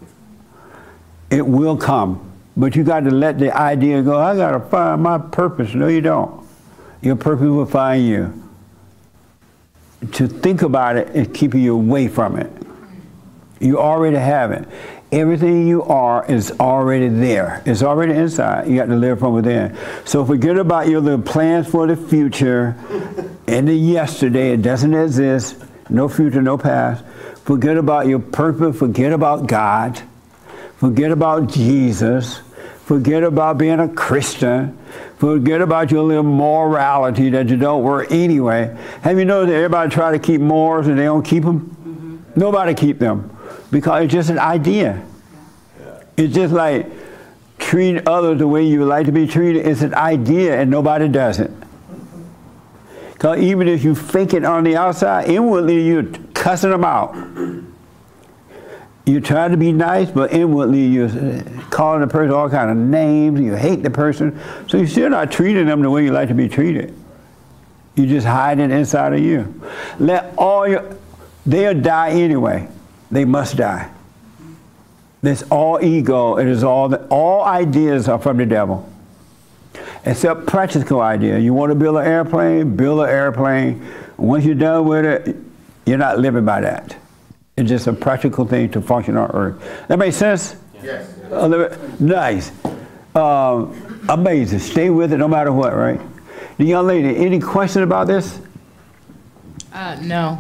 It will come. But you got to let the idea go, I got to find my purpose. No, you don't. Your purpose will find you. To think about it is keeping you away from it. You already have it. Everything you are is already there. It's already inside. You got to live from within. So forget about your little plans for the future and the yesterday. It doesn't exist. No future, no past. Forget about your purpose. Forget about God. Forget about Jesus. Forget about being a Christian. Forget about your little morality that you don't work anyway. Have you noticed that everybody try to keep morals and they don't keep them? Mm-hmm. Nobody keep them because it's just an idea. It's just like treating others the way you would like to be treated. It's an idea and nobody does it. Mm-hmm. Because even if you fake it on the outside, inwardly you're cussing them out. You're trying to be nice, but inwardly you're calling the person all kind of names. You hate the person, so you're still not treating them the way you like to be treated. You just hide it inside of you. Let all your they'll die anyway. They must die. This all ego. It is all all ideas are from the devil, except practical idea. You want to build an airplane? Build an airplane. Once you're done with it, you're not living by that. It's just a practical thing to function on Earth. That makes sense? Yes. A little Nice. Um, amazing. Stay with it no matter what, right? The young lady, any question about this? Uh, no.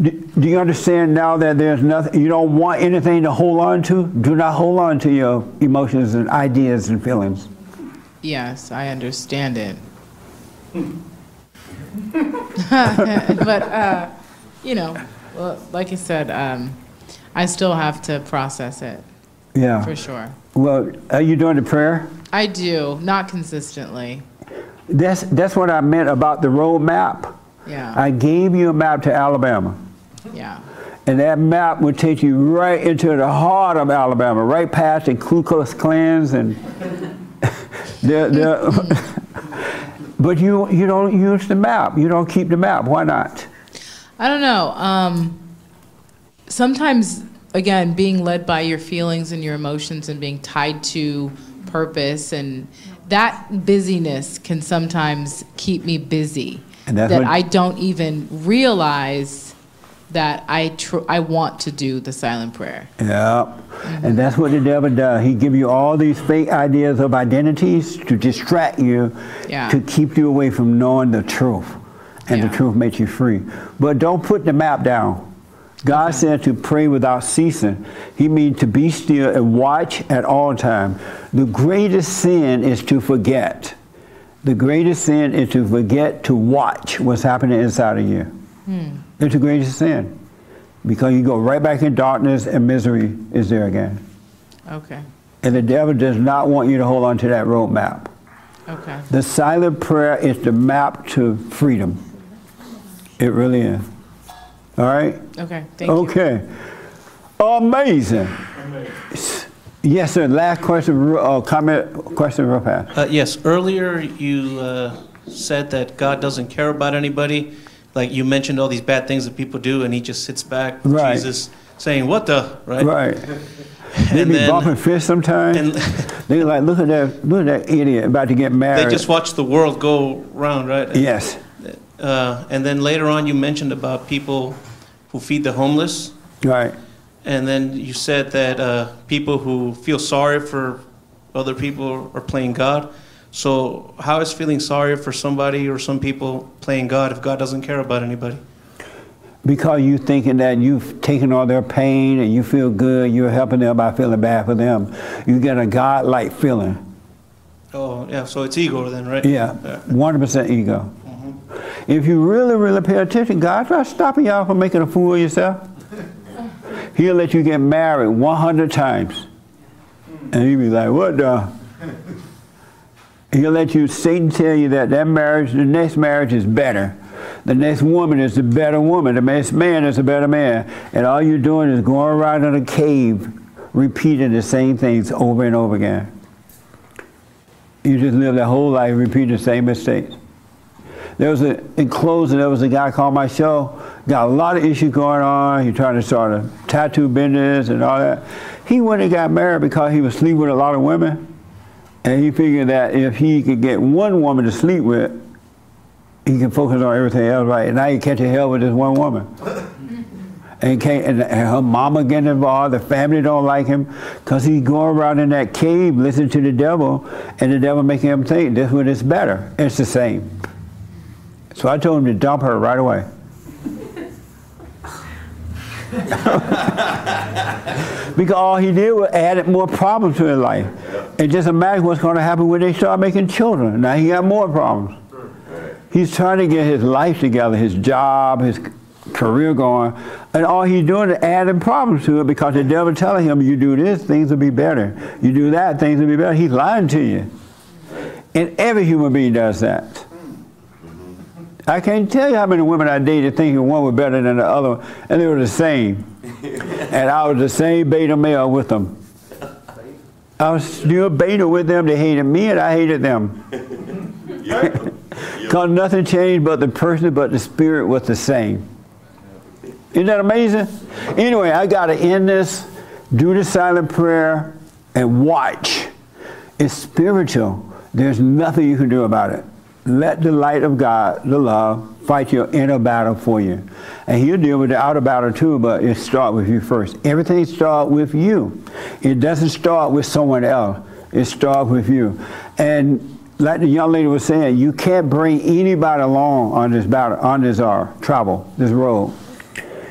Do, do you understand now that there's nothing, you don't want anything to hold on to? Do not hold on to your emotions and ideas and feelings. Yes, I understand it. but uh, you know, well, like I said, um, I still have to process it. Yeah. For sure. Well, are you doing the prayer? I do, not consistently. That's, that's what I meant about the road map. Yeah. I gave you a map to Alabama. Yeah. And that map would take you right into the heart of Alabama, right past the Ku Klux Klans and the, the but you you don't use the map. You don't keep the map. Why not? I don't know. Um, sometimes, again, being led by your feelings and your emotions and being tied to purpose and that busyness can sometimes keep me busy. That what- I don't even realize that I tr- I want to do the silent prayer. Yeah. And that's what the devil does. He give you all these fake ideas of identities to distract you, Yeah. to keep you away from knowing the truth. And the truth makes you free. But don't put the map down. God said to pray without ceasing. He means to be still and watch at all time. The greatest sin is to forget. The greatest sin is to forget to watch what's happening inside of you. Hmm. It's the greatest sin. Because you go right back in darkness and misery is there again. Okay. And the devil does not want you to hold on to that roadmap. Okay. The silent prayer is the map to freedom. It really is. All right? Okay. Thank you. okay. Amazing. Yes, sir. Last question, uh, comment, question, real fast. Uh, yes, earlier you uh, said that God doesn't care about anybody. Like you mentioned all these bad things that people do, and he just sits back, with Right. Jesus, saying, "What the?" Right. Right. They And be then bumping fists sometimes. they like, look at that, look at that idiot about to get married. they just watch the world go round, right? Yes. Uh, and then later on, you mentioned about people who feed the homeless. Right. And then you said that uh, people who feel sorry for other people are playing God. So, how is feeling sorry for somebody or some people playing God if God doesn't care about anybody? Because you thinking that you've taken all their pain and you feel good, you're helping them by feeling bad for them. You get a God-like feeling. Oh, yeah, so it's ego then, right? Yeah, 100% ego. If you really, really pay attention, God's not stopping y'all from making a fool of yourself. He'll let you get married 100 times. And you'll be like, what the? He'll let you, Satan tell you that that marriage, the next marriage is better. The next woman is the better woman. The next man is a better man. And all you're doing is going around in a cave, repeating the same things over and over again. You just live that whole life repeating the same mistakes. There was a, in closing, there was a guy called my show, got a lot of issues going on. He trying to start a tattoo business and all that. He went and got married because he was sleeping with a lot of women. And he figured that if he could get one woman to sleep with, he can focus on everything else right. And now he catch a hell with this one woman. And, can't, and her mama getting involved, the family don't like him, because he's going around in that cave listening to the devil, and the devil making him think this one is better. It's the same. So I told him to dump her right away. because all he did was added more problems to his life. And just imagine what's going to happen when they start making children. Now he got more problems. He's trying to get his life together, his job, his career going, and all he's doing is adding problems to it because the devil telling him, you do this, things will be better. You do that, things will be better. He's lying to you. And every human being does that. I can't tell you how many women I dated thinking one was better than the other, and they were the same. and I was the same beta male with them. I was still beta with them. They hated me, and I hated them. Because nothing changed but the person, but the spirit was the same. Isn't that amazing? Anyway, I got to end this, do the silent prayer, and watch. It's spiritual. There's nothing you can do about it. Let the light of God, the love, fight your inner battle for you. And he'll deal with the outer battle too, but it starts with you first. Everything starts with you. It doesn't start with someone else. It starts with you. And like the young lady was saying, you can't bring anybody along on this battle, on this uh, travel, this road.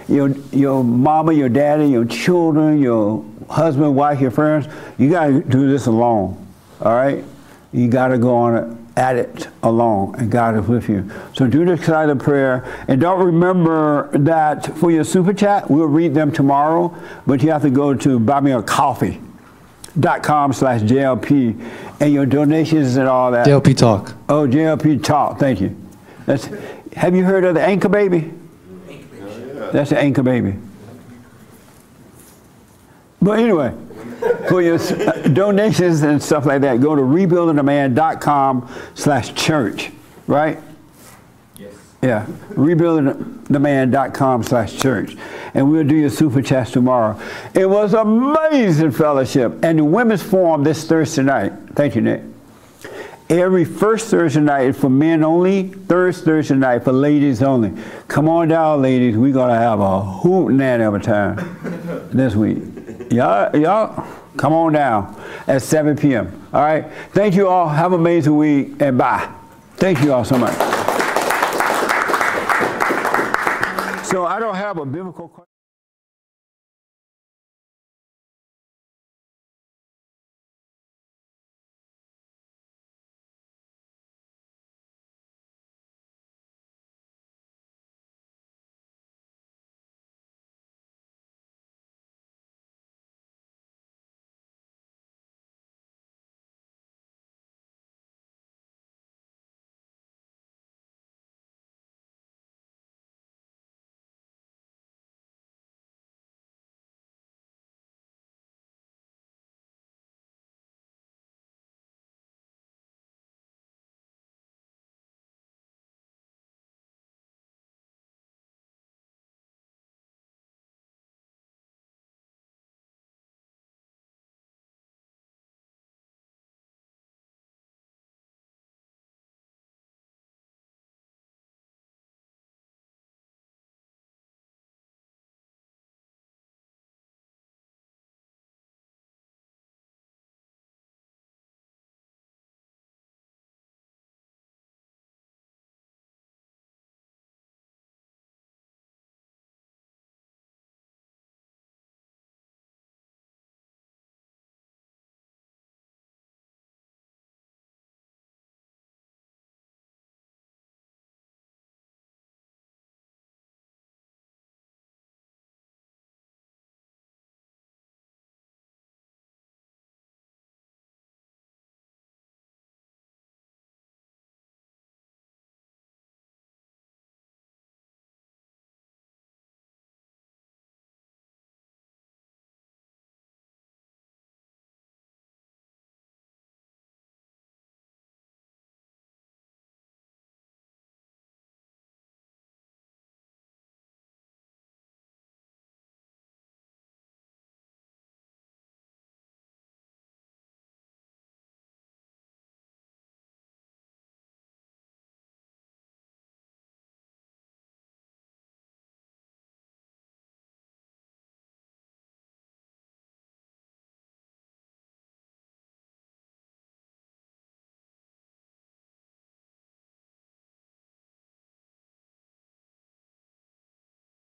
Your, your mama, your daddy, your children, your husband, wife, your friends, you got to do this alone. All right? You got to go on it, at it alone, and God is with you. So do this side of prayer. And don't remember that for your super chat, we'll read them tomorrow, but you have to go to buy me coffee dot com slash JLP and your donations and all that. JLP Talk. Oh, JLP Talk. Thank you. That's, have you heard of the Anchor Baby? That's the Anchor Baby. But anyway, for your uh, donations and stuff like that, go to rebuildingtheman.com slash church, right? Yes. Yeah, rebuildingtheman.com slash church. And we'll do your super chats tomorrow. It was amazing fellowship. And the women's forum this Thursday night, thank you, Nick. Every first Thursday night is for men only. Third Thursday night for ladies only. Come on down, ladies. We're gonna have a hoot nanny of a time this week. Y'all, y'all, come on down at 7 p.m. All right. Thank you all. Have an amazing week and bye. Thank you all so much. So I don't have a biblical.